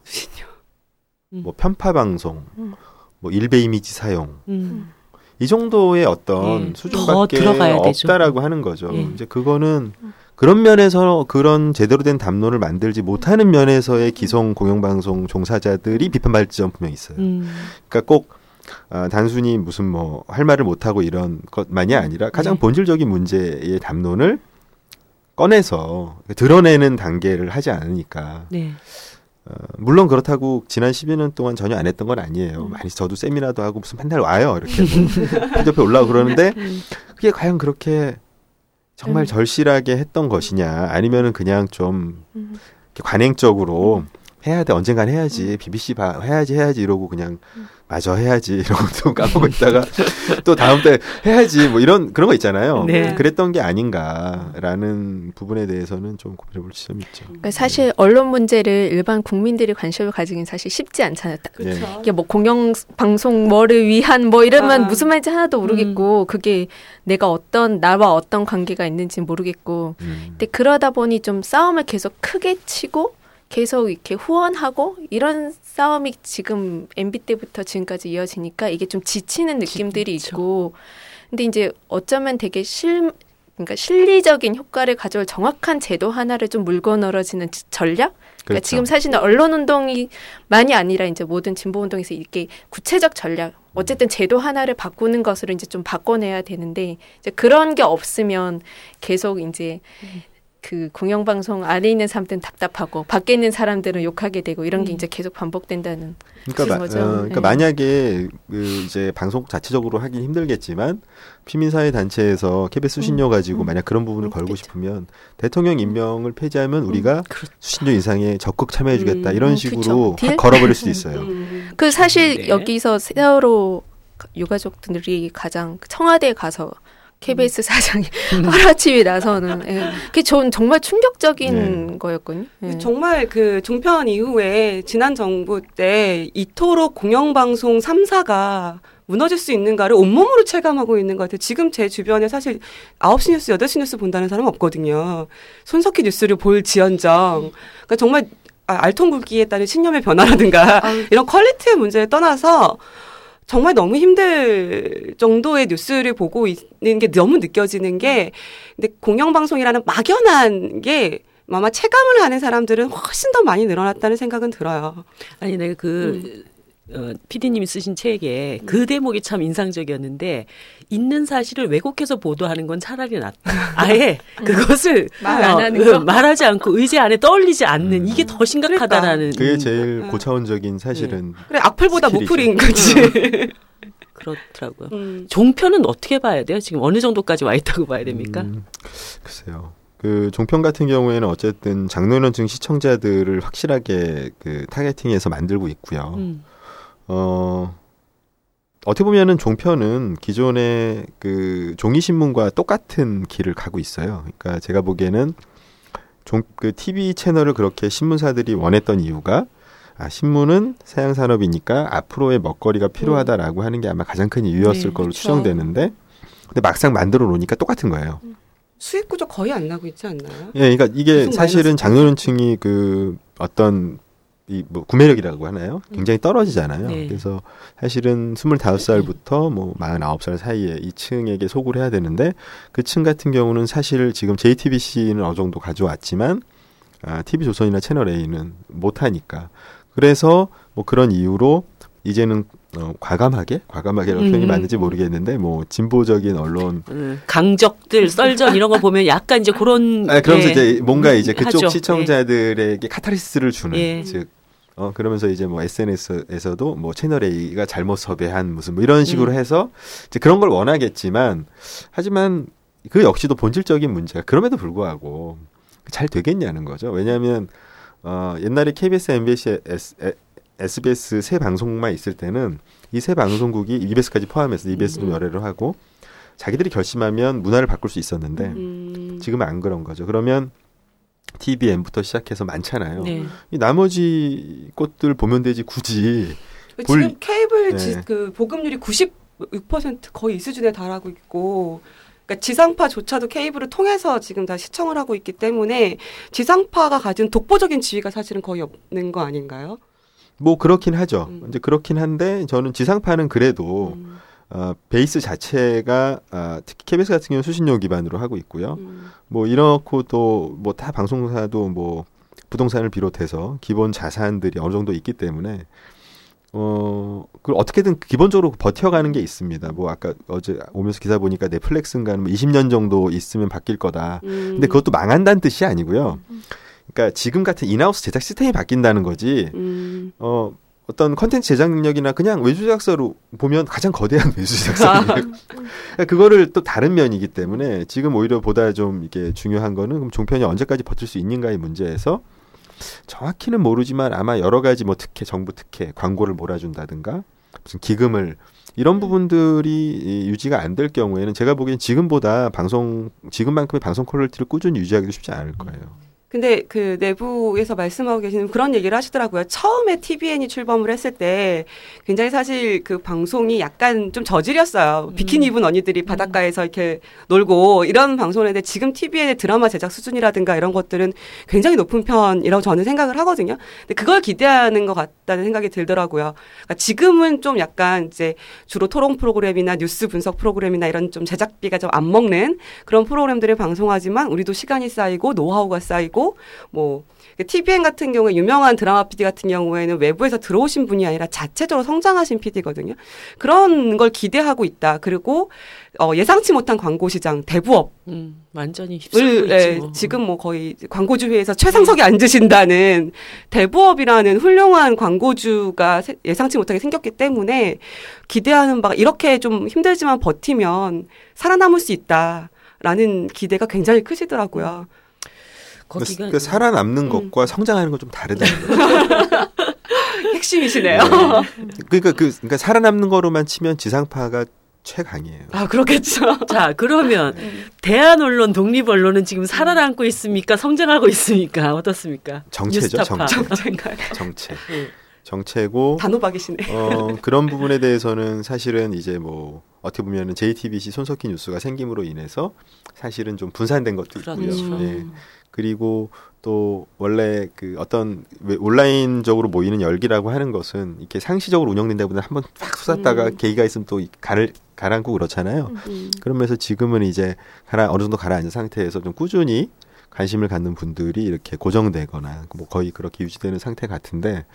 S1: 음.
S4: 뭐 편파 방송,
S3: 음.
S4: 뭐 일베 이미지 사용
S1: 음.
S4: 이 정도의 어떤
S1: 예. 더
S4: 수준밖에
S1: 되죠.
S4: 없다라고 하는 거죠.
S1: 예.
S4: 이제 그거는 그런 면에서 그런 제대로 된 담론을 만들지 못하는 면에서의 기성 공영방송 종사자들이 비판받을 지점 분명히 있어요.
S1: 음.
S4: 그러니까 꼭 아, 단순히 무슨 뭐 할 말을 못하고 이런 것만이 아니라 가장
S1: 네.
S4: 본질적인 문제의 담론을 꺼내서 드러내는 단계를 하지 않으니까
S1: 네.
S4: 어, 물론 그렇다고 지난 10여년 동안 전혀 안 했던 건 아니에요.
S1: 음.
S4: 많이 저도 세미나도 하고 무슨 맨날 와요. 이렇게 뭐 (laughs) 피드옆에 올라오고 그러는데
S1: 음.
S4: 그게 과연 그렇게 정말
S3: 음.
S4: 절실하게 했던 것이냐 아니면은 그냥 좀
S3: 음.
S4: 관행적으로 해야 돼 언젠간 해야지 BBC 봐 해야지 해야지 이러고 그냥 마저 해야지 (laughs) 이러고 또 까먹고 (laughs) 있다가 또 다음 때 해야지 뭐 이런 그런 거 있잖아요.
S1: 네.
S4: 그랬던 게 아닌가라는 부분에 대해서는 좀 고민해볼 지점이 있죠.
S3: 그러니까 사실 언론 문제를 일반 국민들이 관심을 가지긴 사실 쉽지 않잖아요. 딱
S4: 예.
S2: 그렇죠.
S3: 이게 뭐 공영 방송 뭐를 위한 뭐 이러면
S2: 아.
S3: 무슨 말인지 하나도 모르겠고 그게 내가 어떤 나와 어떤 관계가 있는지 모르겠고
S4: 음.
S3: 근데 그러다 보니 좀 싸움을 계속 크게 치고 계속 이렇게 후원하고 이런 싸움이 지금 MB 때부터 지금까지 이어지니까 이게 좀 지치는 느낌들이
S1: 그쵸.
S3: 있고 근데 이제 어쩌면 되게 실 그러니까 실리적인 효과를 가져올 정확한 제도 하나를 좀 물고 늘어지는 지- 전략 그러니까
S4: 그렇죠.
S3: 지금 사실은 언론 운동이 많이 아니라 이제 모든 진보 운동에서 이렇게 구체적 전략 어쨌든 제도 하나를 바꾸는 것으로 이제 좀 바꿔내야 되는데 이제 그런 게 없으면 계속 이제 그 공영방송 안에 있는 사람들은 답답하고 밖에 있는 사람들은 욕하게 되고 이런 게
S1: 음.
S3: 이제 계속 반복된다는
S4: 그러니까, 마,
S3: 거죠.
S4: 어, 그러니까
S3: 네.
S4: 만약에 그 이제 방송 자체적으로 하긴 힘들겠지만 피민사회 단체에서 KBS 수신료 가지고
S3: 음.
S4: 만약 그런 부분을
S3: 음,
S4: 걸고
S3: 그쵸.
S4: 싶으면 대통령 임명을 폐지하면 우리가
S1: 그렇죠.
S4: 수신료 인상에 적극 참여해주겠다
S2: 음,
S4: 이런
S3: 음,
S4: 식으로.
S3: 딜?
S4: 확 걸어버릴 수도 있어요.
S2: 음.
S3: 그 사실
S1: 네.
S3: 여기서 세월호 유가족들이 가장 청와대에 가서 KBS 사장이 (laughs) 하루아침에 나서는 (laughs) 예. 그게 전 정말 충격적인 거였거든요. 예.
S2: 정말 그 종편 이후에 지난 정부 때 이토록 공영방송 3사가 무너질 수 있는가를 온몸으로 체감하고 있는 것 같아요. 지금 제 주변에 사실 9시 뉴스, 8시 뉴스 본다는 사람 없거든요. 손석희 뉴스를 볼 지연정. 그러니까 정말 아, 알통굵기에 따른 신념의 변화라든가
S3: 아유.
S2: 이런 퀄리티의 문제를 떠나서 정말 너무 힘들 정도의 뉴스를 보고 있는 게 너무 느껴지는 게 근데 공영방송이라는 막연한 게 아마 체감을 하는 사람들은 훨씬 더 많이 늘어났다는 생각은 들어요.
S1: 아니 내가 그 어, PD님이 쓰신 책에 그 대목이 참 인상적이었는데 있는 사실을 왜곡해서 보도하는 건 차라리 낫다. 아예 그것을
S3: 말안
S1: 어,
S3: 하는
S1: 그
S3: 거?
S1: 말하지 않고 의제 안에 떠올리지 않는 이게 더 심각하다라는
S4: 그게 제일
S2: 음.
S4: 고차원적인 사실은
S2: 그래 악플보다. 무플인 거지. (laughs)
S1: 그렇더라고요.
S2: 음.
S1: 종편은 어떻게 봐야 돼요? 지금 어느 정도까지 와 있다고 봐야 됩니까?
S4: 음, 글쎄요. 그 종편 같은 경우에는 어쨌든 장로연증 시청자들을 확실하게 그 타겟팅해서 만들고 있고요.
S1: 음.
S4: 어 어떻게 보면은 종편은 기존의 그 종이 신문과 똑같은 길을 가고 있어요. 그러니까 제가 보기에는 종 그 TV 채널을 그렇게 신문사들이 원했던 이유가 아 신문은 사양 산업이니까 앞으로의 먹거리가 필요하다라고 하는 게 아마 가장 큰 이유였을
S1: 네,
S4: 걸로
S2: 그쵸.
S4: 추정되는데 근데 막상 만들어 놓으니까 똑같은 거예요.
S2: 수익 구조 거의 안 나고 있지 않나요?
S4: 예, 그러니까 이게 사실은 장로연층이 그 어떤 이뭐 구매력이라고 하나요? 굉장히 떨어지잖아요.
S1: 네.
S4: 그래서 사실은 25살부터 뭐 49살 사이에 이 층에게 소구를 해야 되는데 그 층 같은 경우는 사실 지금 JTBC는 어느 정도 가져왔지만 아, TV조선이나 채널 A는 못 하니까. 그래서 뭐 그런 이유로 이제는 어, 과감하게 과감하게라고
S1: 음.
S4: 표현이 맞는지 모르겠는데 뭐 진보적인 언론
S1: 음, 강적들 썰전 이런 거 보면 약간 이제 그런
S4: 아, 그러면서
S1: 예,
S4: 이제 뭔가 이제 그쪽
S1: 하죠.
S4: 시청자들에게 카타르시스를 주는
S1: 예.
S4: 즉 어, 그러면서 이제 뭐 SNS에서도 뭐 채널 A가 잘못 섭외한 무슨 뭐 이런 식으로
S1: 음.
S4: 해서 이제 그런 걸 원하겠지만 하지만 그 역시도 본질적인 문제가 그럼에도 불구하고 잘 되겠냐는 거죠. 왜냐하면 어, 옛날에 KBS, MBC, S, 에, SBS 세 방송국만 있을 때는 이 세 방송국이 EBS까지 포함해서 EBS도
S1: 음.
S4: 열애를 하고 자기들이 결심하면 문화를 바꿀 수 있었는데
S2: 음.
S4: 지금은 안 그런 거죠. 그러면 TVN부터 시작해서 많잖아요.
S1: 네.
S4: 이 나머지 것들 보면 되지 굳이
S2: 지금
S4: 볼-
S2: 케이블
S4: 네.
S2: 지, 그 보급률이 96% 거의 이 수준에 달하고 있고 그러니까 지상파조차도 케이블을 통해서 지금 다 시청을 하고 있기 때문에 지상파가 가진 독보적인 지위가 사실은 거의 없는 거 아닌가요?
S4: 뭐 그렇긴 하죠.
S2: 음.
S4: 이제 그렇긴 한데 저는 지상파는 그래도
S2: 음,
S4: 어, 베이스 자체가 아, 특히 KBS 같은 경우는 수신료 기반으로 하고 있고요.
S2: 음.
S4: 뭐 이렇고 또 뭐 다 방송사도 뭐 부동산을 비롯해서 기본 자산들이 어느 정도 있기 때문에 어, 그 어떻게든 기본적으로 버텨가는 게 있습니다. 뭐 아까 어제 오면서 기사 보니까 넷플릭스인가 뭐 20년 정도 있으면 바뀔 거다.
S2: 음.
S4: 근데 그것도 망한다는 뜻이 아니고요. 그러니까 지금 같은 인하우스 제작 시스템이 바뀐다는 거지.
S2: 음.
S4: 어 어떤 컨텐츠 제작 능력이나 그냥 외주 제작사로 보면 가장 거대한 (laughs) 외주 제작사 그러니까 그거를 또 다른 면이기 때문에 지금 오히려 보다 좀 이게 중요한 거는 그럼 종편이 언제까지 버틸 수 있는가의 문제에서 정확히는 모르지만 아마 여러 가지 뭐 특혜, 정부 특혜, 광고를 몰아준다든가 무슨 기금을 이런 부분들이 이 유지가 안 될 경우에는 제가 보기엔 지금보다 방송 지금만큼의 방송 퀄리티를 꾸준히 유지하기도 쉽지 않을 거예요.
S2: 근데 그 내부에서 말씀하고 계시는 그런 얘기를 하시더라고요. 처음에 TVN이 출범을 했을 때 굉장히 사실 그 방송이 약간 좀 저질이었어요. 비키니 입은 언니들이 바닷가에서 이렇게 놀고 이런 방송인데 지금 TVN의 드라마 제작 수준이라든가 이런 것들은 굉장히 높은 편이라고 저는 생각을 하거든요. 근데 그걸 기대하는 것 같다는 생각이 들더라고요. 그러니까 지금은 좀 약간 이제 주로 토론 프로그램이나 뉴스 분석 프로그램이나 이런 좀 제작비가 좀 안 먹는 그런 프로그램들을 방송하지만 우리도 시간이 쌓이고 노하우가 쌓이고 뭐 TVN 같은 경우에 유명한 드라마 PD 같은 경우에는 외부에서 들어오신 분이 아니라 자체적으로 성장하신 PD거든요. 그런 걸 기대하고 있다. 그리고 어, 예상치 못한 광고 시장 대부업
S1: 음, 완전히 휩쓸고
S2: 예,
S1: 뭐.
S2: 지금 뭐 거의 광고주회에서 최상석에 앉으신다는 대부업이라는 훌륭한 광고주가 세- 예상치 못하게 생겼기 때문에 기대하는 바가 이렇게 좀 힘들지만 버티면 살아남을 수 있다라는 기대가 굉장히 크시더라고요.
S1: 거기가
S4: 그 살아남는
S2: 음.
S4: 것과 성장하는 건 좀 다르다는 거죠. (laughs)
S2: 핵심이시네요.
S4: 그러니까 그 그러니까 살아남는 거로만 치면 지상파가 최강이에요.
S2: 아 그렇겠죠. (laughs)
S1: 자 그러면 대한 언론 독립 언론은 지금 살아남고 있습니까? 성장하고 있습니까? 어떻습니까?
S4: 정체죠. 정체.
S2: 정말 (laughs)
S4: 정체.
S1: 음.
S4: 정체고
S2: 단호박이시네.
S4: 어, 그런 부분에 대해서는 사실은 이제 뭐 어떻게 보면은 JTBC 손석희 뉴스가 생김으로 인해서 사실은 좀 분산된 것도 있고요.
S1: 그렇죠.
S4: 예. 그리고 또 원래 그 어떤 왜 온라인적으로 모이는 열기라고 하는 것은 이렇게 상시적으로 운영된다 보다 한번 팍 쏟았다가
S2: 음.
S4: 계기가 있으면 또 가를 가라앉고 그렇잖아요.
S2: 음.
S4: 그러면서 지금은 이제 가라 어느 정도 가라앉은 상태에서 좀 꾸준히 관심을 갖는 분들이 이렇게 고정되거나 뭐 거의 그렇게 유지되는 상태 같은데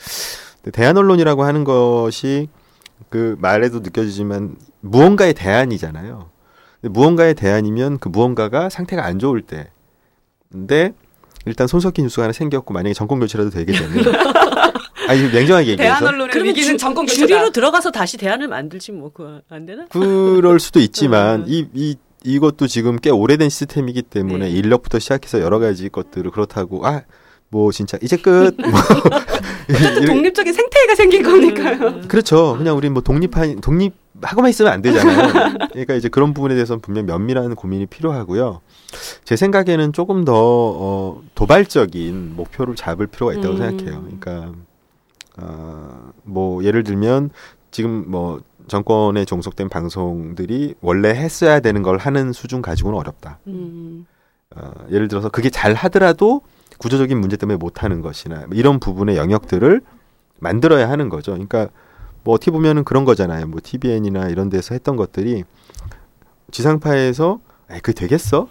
S4: 대안 언론이라고 하는 것이 그 말에도 느껴지지만 무언가의 대안이잖아요. 무언가의 대안이면 그 무언가가 상태가 안 좋을 때. 근데 일단 손석희 뉴스가 하나 생겼고 만약에 정권 교체라도 되게 되면 (laughs) 아니 냉정하게 얘기해서
S1: 그러면 주-
S2: 정권
S1: 주리로
S2: 교체다.
S1: 들어가서 다시 대안을 만들지 뭐 그거 안 되나?
S4: 그럴 수도 있지만
S1: 음.
S4: 이, 이 이것도 지금 꽤 오래된 시스템이기 때문에
S1: 네.
S4: 인력부터 시작해서 여러 가지 것들을 그렇다고 아 뭐 진짜 이제 끝 (laughs) 뭐. (laughs)
S2: 어쨌든 독립적인 생태계가 생긴 거니까요.
S4: 그렇죠. 그냥 우리 뭐 독립한 독립 하고만 있으면 안 되잖아요. 그러니까 이제 그런 부분에 대해서는 분명 면밀한 고민이 필요하고요. 제 생각에는 조금 더 어, 도발적인 목표를 잡을 필요가 있다고
S2: 음.
S4: 생각해요. 그러니까 어, 뭐 예를 들면 지금 뭐 정권에 종속된 방송들이 원래 했어야 되는 걸 하는 수준 가지고는 어렵다.
S2: 음.
S4: 어, 예를 들어서 그게 잘 하더라도 구조적인 문제 때문에 못 하는 것이나 뭐 이런 부분의 영역들을 만들어야 하는 거죠. 그러니까 뭐 어떻게 보면은 그런 거잖아요. 뭐 TVN이나 이런 데서 했던 것들이 지상파에서 에이, 그게 되겠어?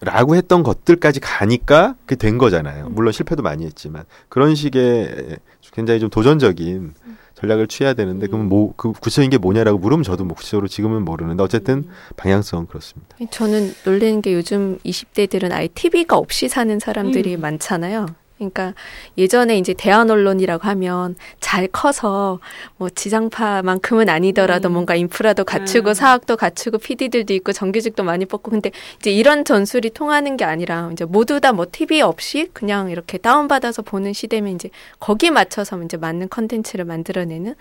S4: 라고 했던 것들까지 가니까 그게 된 거잖아요. 물론 실패도 많이 했지만 그런 식의 굉장히 좀 도전적인 전략을 취해야 되는데 그러면 뭐그 구체적인 게 뭐냐라고 물으면 저도 뭐 구체적으로 지금은 모르는데 어쨌든 방향성은 그렇습니다.
S3: 저는 놀라는 게 요즘 20대들은 아예 TV가 없이 사는 사람들이
S2: 음.
S3: 많잖아요. 그러니까 예전에 이제 대한 언론이라고 하면 잘 커서 뭐 지상파만큼은 아니더라도
S2: 음.
S3: 뭔가 인프라도 갖추고
S2: 음.
S3: 사학도 갖추고 PD들도 있고 정규직도 많이 뽑고 근데 이제 이런 전술이 통하는 게 아니라 이제 모두 다 뭐 TV 없이 그냥 이렇게 다운받아서 보는 시대면 이제 거기에 맞춰서 이제 맞는 컨텐츠를 만들어내는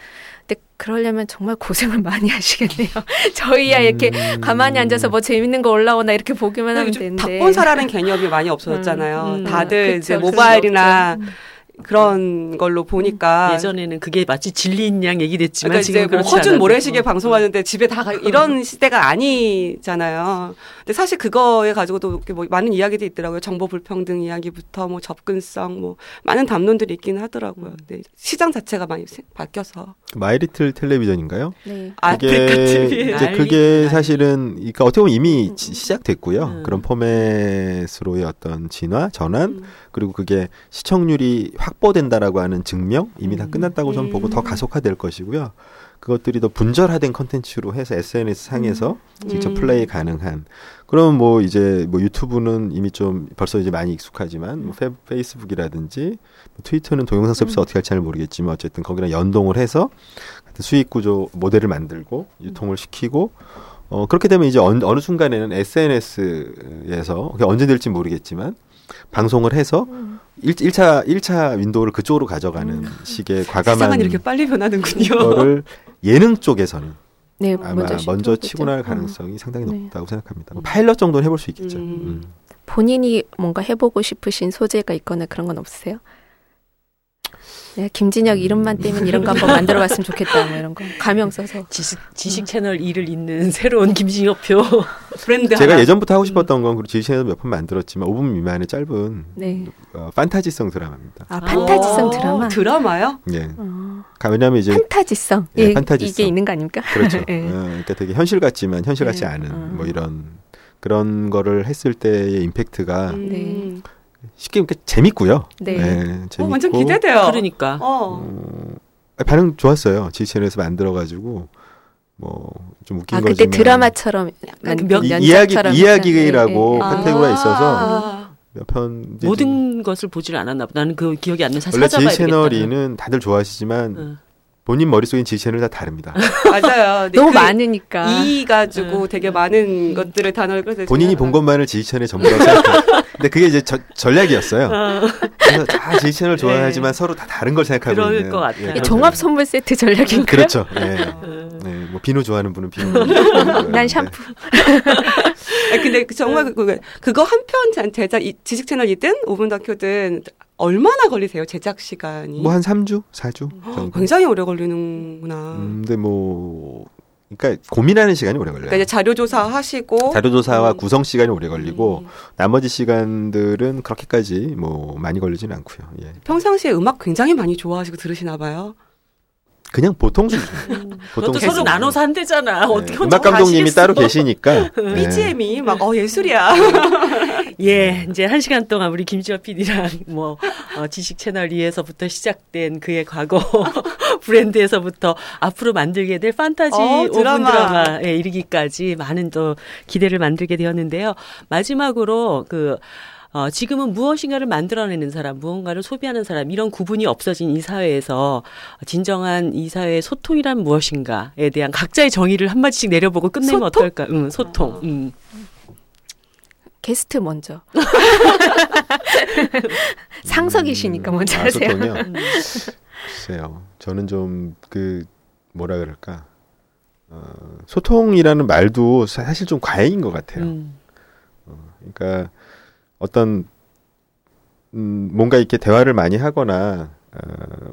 S3: 근데 그러려면 정말 고생을 많이 하시겠네요. (laughs) 저희야 이렇게
S4: 음.
S3: 가만히 앉아서 뭐 재밌는 거 올라오나 이렇게 보기만 하면
S2: 요즘
S3: 되는데.
S2: 박본사라는 개념이 많이 없어졌잖아요.
S1: 음, 음.
S2: 다들
S3: 그쵸,
S2: 이제 모바일이나. 그런 걸로 보니까
S1: 예전에는 그게 마치 진리인 양 얘기됐지만
S2: 그러니까
S1: 지금
S2: 뭐 허준. 모래시계
S1: 어,
S2: 방송하는데 집에 다 가, 이런 시대가 아니잖아요. 근데 사실 그거에 가지고도 이렇게 뭐 많은 이야기들이 있더라고요. 정보 불평등 이야기부터 뭐 접근성 뭐 많은 담론들이 있기는 하더라고요. 근데 시장 자체가 많이 세- 바뀌어서
S4: 마이리틀 텔레비전인가요?
S3: 네.
S2: 아프리카 TV
S4: 이제 그게. 사실은 그러니까 어떻게 보면 이미 지- 시작됐고요.
S1: 음.
S4: 그런 포맷으로의 어떤 진화, 전환
S2: 음.
S4: 그리고 그게 시청률이 확보된다라고 하는 증명 이미 다
S1: 음.
S4: 끝났다고 저는 보고 더
S2: 음.
S4: 가속화될 것이고요. 그것들이 더 분절화된 컨텐츠로 해서 SNS 상에서 직접
S2: 음.
S4: 플레이 가능한. 그럼 뭐 이제 뭐 유튜브는 이미 좀 벌써 이제 많이 익숙하지만 뭐 페, 페이스북이라든지 뭐 트위터는 동영상 서비스
S2: 음.
S4: 어떻게 할지 잘 모르겠지만 어쨌든 거기랑 연동을 해서 수익 구조 모델을 만들고 유통을 시키고 어, 그렇게 되면 이제 어느, 어느 순간에는 SNS에서 언제 될지 모르겠지만 방송을 해서
S3: 음.
S4: 일 1차 1차 윈도우를 그쪽으로 가져가는 식의 과감한
S2: 세상은 이렇게 빨리 변하는군요.
S4: 거를 예능 쪽에서는
S3: 네,
S4: 아마
S3: 먼저,
S4: 먼저. 치고 날
S3: 음.
S4: 가능성이 상당히
S3: 네.
S4: 높다고 생각합니다. 뭐 파일럿 정도는 해볼 수 있겠죠.
S2: 음.
S4: 음.
S3: 본인이 뭔가 해보고 싶으신 소재가 있거나 그런 건 없으세요? 네, 김진혁 이름만 떼면 이런 거 한번 만들어 봤으면 좋겠다, 뭐 이런 거. 가명 써서.
S1: 지식, 지식 채널 2를 잇는 새로운 김진혁표. (laughs)
S2: 브랜드
S4: 제가
S2: 하나.
S4: 예전부터 하고 싶었던 건 그리고 지시에도 몇번 만들었지만 5분 미만의 짧은
S3: 네.
S4: 어, 판타지성 드라마입니다.
S3: 아, 판타지성
S2: 어,
S3: 드라마.
S2: 드라마요?
S4: 예.
S3: 어,
S4: 가- 왜냐하면 이제
S3: 판타지성.
S4: 예,
S3: 예,
S4: 판타지성.
S3: 이게 있는 거 아닙니까?
S4: 그렇죠. (laughs)
S3: 예.
S4: 어, 그러니까 되게 현실 같지만 현실 같지
S3: 네.
S4: 않은
S3: 어.
S4: 뭐 이런 그런 거를 했을 때의 임팩트가
S2: 음.
S4: 쉽게 그러니까 재밌고요.
S3: 네.
S4: 재밌고
S2: 어, 완전 기대돼요.
S1: 그러니까.
S2: 어.
S4: 어, 반응 좋았어요. 지치에서 만들어가지고 뭐 좀 웃긴
S3: 아, 그때
S4: 거지만
S3: 드라마처럼 만-
S1: 몇-
S4: 이, 이야기. 이야기라고
S3: 예, 예.
S4: 카테고리가 있어서
S2: 아.
S4: 몇편
S1: 모든 것을 보질 않았나 보다. 나는 그 기억이 안 나서
S4: 원래 지
S1: 되겠다.
S4: 채널이는 다들 좋아하시지만
S1: 응.
S4: 본인 머릿속엔 지 채널 다 다릅니다. (laughs)
S2: 맞아요. 네,
S3: 너무
S2: 그
S3: 많으니까.
S2: 이 가지고
S1: 응.
S2: 되게 많은 것들을 단어를 끌어서
S4: 본인이 본 것만을 지 채널의 전부라고 생각해요. 근데 그게 이제 저- 전략이었어요.
S1: 어,
S4: 그래서 다지 채널 좋아하지만
S1: 네.
S4: 서로 다 다른 걸 생각하고
S1: 그럴
S4: 있는.
S1: 것 같아요.
S4: 예,
S3: 이
S4: 그런
S3: 종합 선물 세트 전략인가요?
S4: 그렇죠. 예.
S1: 어. (laughs)
S4: 네, 뭐 비누 좋아하는 분은 비누.
S3: 난 샴푸. (laughs)
S2: 아, 근데 그 정말 그, 그거 한편 제작 이- 지식 채널이든 5분 다큐든 얼마나 걸리세요 제작 시간이?
S4: 뭐 한 3주, 4주 정도.
S2: 굉장히 오래 걸리는구나.
S4: 음, 근데 뭐 그러니까 고민하는 시간이 오래 걸려요.
S2: 그러니까 자료 조사 하시고
S4: 자료 조사와
S2: 음.
S4: 구성 시간이 오래 걸리고
S2: 음.
S4: 나머지 시간들은 그렇게까지 뭐 많이 걸리지는 않고요. 예.
S2: 평상시에 음악 굉장히 많이 좋아하시고 들으시나 봐요.
S4: 그냥 보통 수준. 보통
S1: 너도 서로
S4: 수준.
S1: 나눠서 한대잖아.
S4: 네,
S1: 어떻게 혼자
S4: 음악 감독님이? 따로 계시니까. (laughs) 네.
S2: BGM이 막 어 예술이야. (laughs)
S1: 예, 이제 한 시간 동안 우리 김지화 PD랑 뭐 어, 지식 채널 2에서부터 시작된 그의 과거 (laughs) 브랜드에서부터 앞으로 만들게 될 판타지
S2: 어,
S1: 5분
S2: 드라마.
S1: 드라마에 이르기까지 많은 또 기대를 만들게 되었는데요. 마지막으로 그 어, 지금은 무엇인가를 만들어내는 사람, 무언가를 소비하는 사람, 이런 구분이 없어진 이 사회에서 진정한 이 사회의 소통이란 무엇인가에 대한 각자의 정의를 한 마디씩 내려보고 끝내면
S2: 소통?
S1: 어떨까? 응, 소통. 음.
S3: 게스트 먼저. (laughs) 상석이시니까 먼저
S4: 아,
S3: 하세요.
S4: 소통이요?
S1: 음.
S4: 글쎄요. 저는 좀 그 뭐라 그럴까. 어, 소통이라는 말도 사- 사실 좀 과잉인 것 같아요.
S1: 음.
S4: 그러니까 어떤 음, 뭔가 이렇게 대화를 많이 하거나 어,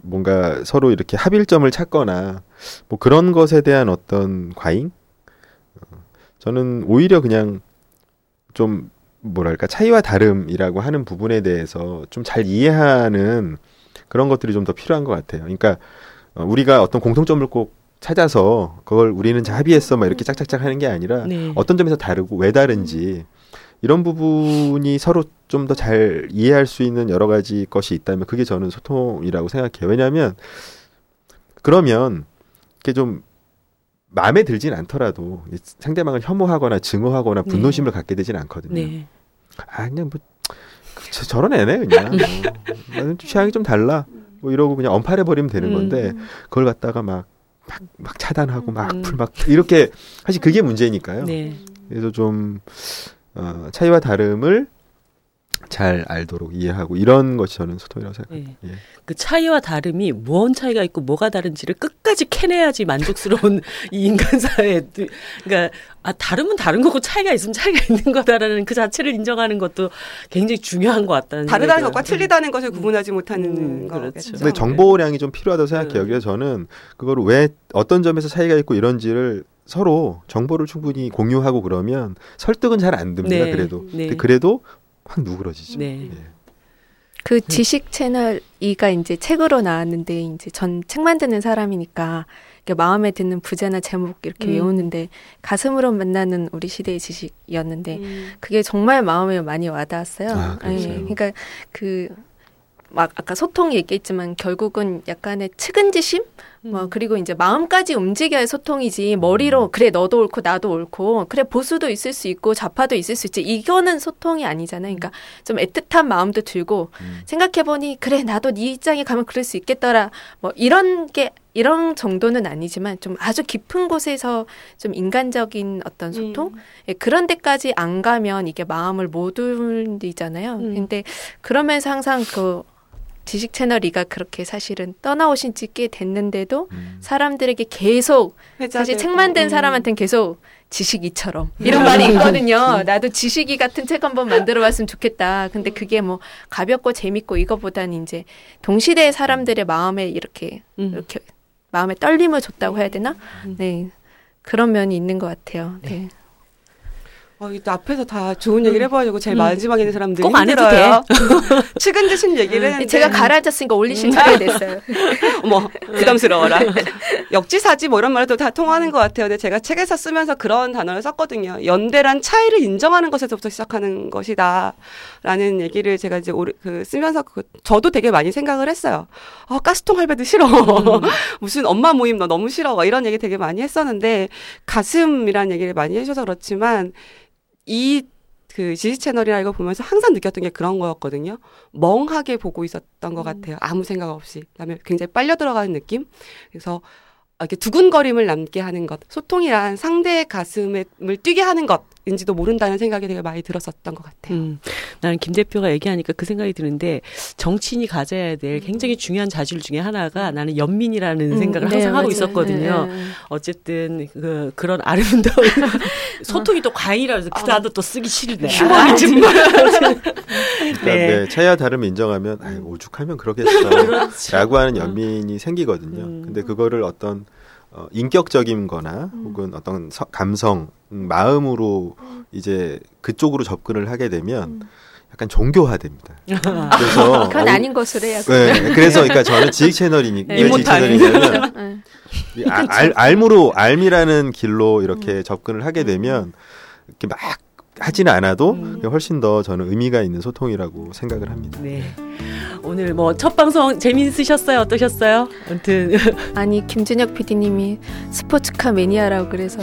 S4: 뭔가 서로 이렇게 합일점을 찾거나 뭐 그런 것에 대한 어떤 과잉? 어, 저는 오히려 그냥 좀 뭐랄까 차이와 다름이라고 하는 부분에 대해서 좀 잘 이해하는 그런 것들이 좀 더 필요한 것 같아요. 그러니까 어, 우리가 어떤 공통점을 꼭 찾아서 그걸 우리는 잘 합의했어 막 이렇게 짝짝짝 하는 게 아니라
S1: 네.
S4: 어떤 점에서 다르고 왜 다른지 이런 부분이 서로 좀 더 잘 이해할 수 있는 여러 가지 것이 있다면 그게 저는 소통이라고 생각해요. 왜냐하면 그러면 이게 좀 마음에 들진 않더라도 이 상대방을 혐오하거나 증오하거나 분노심을 갖게 되진 않거든요.
S1: 네.
S4: 아 그냥 뭐 저, 저런 애네 그냥 뭐, 나는 좀 취향이 좀 달라 뭐 이러고 그냥 언팔해 버리면 되는
S1: 음.
S4: 건데 그걸 갖다가 막 막, 막 차단하고 막
S1: 음.
S4: 악플 막 이렇게 사실 그게 문제니까요.
S1: 네.
S4: 그래서 좀 어, 차이와 다름을 잘 알도록 이해하고 이런 것이 저는 소통이라고 생각합니다.
S1: 네.
S4: 예.
S1: 그 차이와 다름이 무언 차이가 있고 뭐가 다른지를 끝까지 캐내야지 만족스러운 (laughs) 이 인간 사회. 그러니까 아 다름은 다른 거고 차이가 있으면 차이가 있는 거다라는 그 자체를 인정하는 것도 굉장히 중요한 것 같다는.
S2: 다르다는
S1: 생각이
S2: 것과. 틀리다는 것을 구분하지 못하는
S1: 음,
S2: 거겠죠.
S1: 그렇죠.
S4: 근데 정보량이 좀 필요하다고 생각해요.
S1: 네.
S4: 그래서 저는 그거를 왜 어떤 점에서 차이가 있고 이런지를 서로 정보를 충분히 공유하고 그러면 설득은 잘 안 됩니다.
S1: 네.
S4: 그래도
S1: 네.
S4: 근데 그래도 확 누그러지죠.
S1: 네.
S4: 예.
S3: 그 지식 채널 이가 이제 책으로 나왔는데 이제 전 책 만드는 사람이니까 이렇게 마음에 드는 부제나 제목 이렇게
S1: 음.
S3: 외우는데 가슴으로 만나는 우리 시대의 지식이었는데
S2: 음.
S3: 그게 정말 마음에 많이 와닿았어요.
S4: 아, 그랬어요?
S3: 그러니까 그 막 아까 소통 얘기했지만 결국은 약간의 측은지심 뭐 그리고 이제 마음까지 움직여야 소통이지 머리로 그래 너도 옳고 나도 옳고 그래 보수도 있을 수 있고 좌파도 있을 수 있지 이거는 소통이 아니잖아요. 그러니까 좀 애틋한 마음도 들고
S4: 음.
S3: 생각해 보니 그래 나도 네 입장에 가면 그럴 수 있겠더라. 뭐 이런 게 이런 정도는 아니지만 좀 아주 깊은 곳에서 좀 인간적인 어떤 소통
S2: 음.
S3: 예, 그런 데까지 안 가면 이게 마음을 못 울리잖아요.
S2: 음.
S3: 근데 그러면서 항상 그 지식 채널 2가 그렇게 사실은 떠나오신 지 꽤 됐는데도
S4: 음.
S3: 사람들에게 계속 사실 책 만든
S2: 음.
S3: 사람한테는 계속 지식이처럼 이런 말이 (laughs) 있거든요. 나도 지식이 같은 책 한번 만들어 봤으면 좋겠다. 근데 그게 뭐 가볍고 재밌고 이거보다는 이제 동시대의 사람들의 마음에 이렇게
S1: 음.
S3: 이렇게 마음에 떨림을 줬다고 해야 되나?
S1: 음.
S3: 네. 그런 면이 있는 것 같아요. 네.
S2: 어, 이 앞에서 다 좋은 얘기를 해봐가지고 제일
S1: 음.
S2: 마지막에 있는 사람들이
S1: 꼭안 해도
S2: 힘들어요. (laughs) 측은듯이 얘기를 했는데
S3: 제가 가라앉았으니까 올리실 차례 됐어요.
S2: 어머 부담스러워라. 역지사지 뭐 이런 말도 다 통하는 것 같아요. 근데 제가 책에서 쓰면서 그런 단어를 썼거든요. 연대란 차이를 인정하는 것에서부터 시작하는 것이다라는 얘기를 제가 이제 오래, 그 쓰면서 그, 저도 되게 많이 생각을 했어요. 아 가스통 할배도 싫어. (laughs) 무슨 엄마 모임 너 너무 싫어. 막 이런 얘기 되게 많이 했었는데 가슴이라는 얘기를 많이 해주셔서 그렇지만 이 그 지식 채널이나 이거 보면서 항상 느꼈던 게 그런 거였거든요. 멍하게 보고 있었던 것 같아요. 아무 생각 없이. 그다음에 굉장히 빨려 들어가는 느낌. 그래서 이렇게 두근거림을 남게 하는 것, 소통이란 상대의 가슴을 뛰게 하는 것 인지도 모른다는 생각이 되게 많이 들었었던 것 같아요.
S1: 음, 나는 김 대표가 얘기하니까 그 생각이 드는데 정치인이 가져야 될 굉장히 중요한 자질 중에 하나가 나는 연민이라는 생각을
S3: 네,
S1: 항상 하고
S3: 맞아요.
S1: 있었거든요.
S3: 네, 네.
S1: 어쨌든 그 그런 아름다운 (laughs) 소통이 또 과잉이라 그래서 그 단어 또 쓰기 싫네.
S2: 휴머니즘.
S4: 그러니까
S1: 네.
S4: 네. 차야 다름을 인정하면 아유, 오죽하면 그러겠어. (laughs) 라고 하는 연민이 생기거든요.
S1: 음.
S4: 근데 그거를 어떤 어, 인격적인 거나 혹은 어떤 서- 감성, 음, 마음으로 이제 그쪽으로 접근을 하게 되면 약간 종교화됩니다. (laughs) 그래서
S3: 그건
S4: 어,
S3: 아닌 것으로 해야
S4: 네, 그래서 그러니까 저는 지식 채널이니까
S3: 네.
S4: 왜 지식 채널이냐면 (laughs)
S3: 네.
S4: 이 아- 알, 알무로 알미라는 길로 이렇게 접근을 하게 되면 이렇게 막 하지는 않아도 훨씬 더 저는 의미가 있는 소통이라고 생각을 합니다.
S1: 네. 오늘 뭐 첫 방송 재미있으셨어요? 어떠셨어요? 아무튼 (laughs)
S3: 아니 김준혁 PD님이 스포츠카 매니아라고 그래서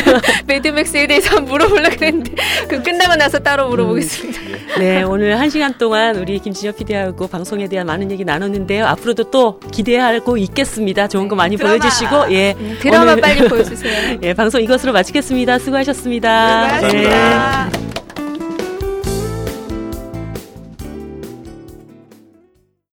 S3: (laughs) 매드맥스에 대해서 물어보려고 그랬는데 그 끝나고 나서 따로 물어보겠습니다.
S1: 네, 오늘 한 시간 동안 우리 김진혁 PD하고 방송에 대한 많은 얘기 나눴는데요. 앞으로도 또 기대하고 있겠습니다. 좋은 거 많이
S2: 드라마.
S1: 보여주시고, 예.
S3: 음, 드라마
S1: 오늘-
S3: 빨리 보여주세요. (laughs)
S1: 예, 방송 이것으로 마치겠습니다. 수고하셨습니다.
S2: 수고하셨습니다.
S1: 네.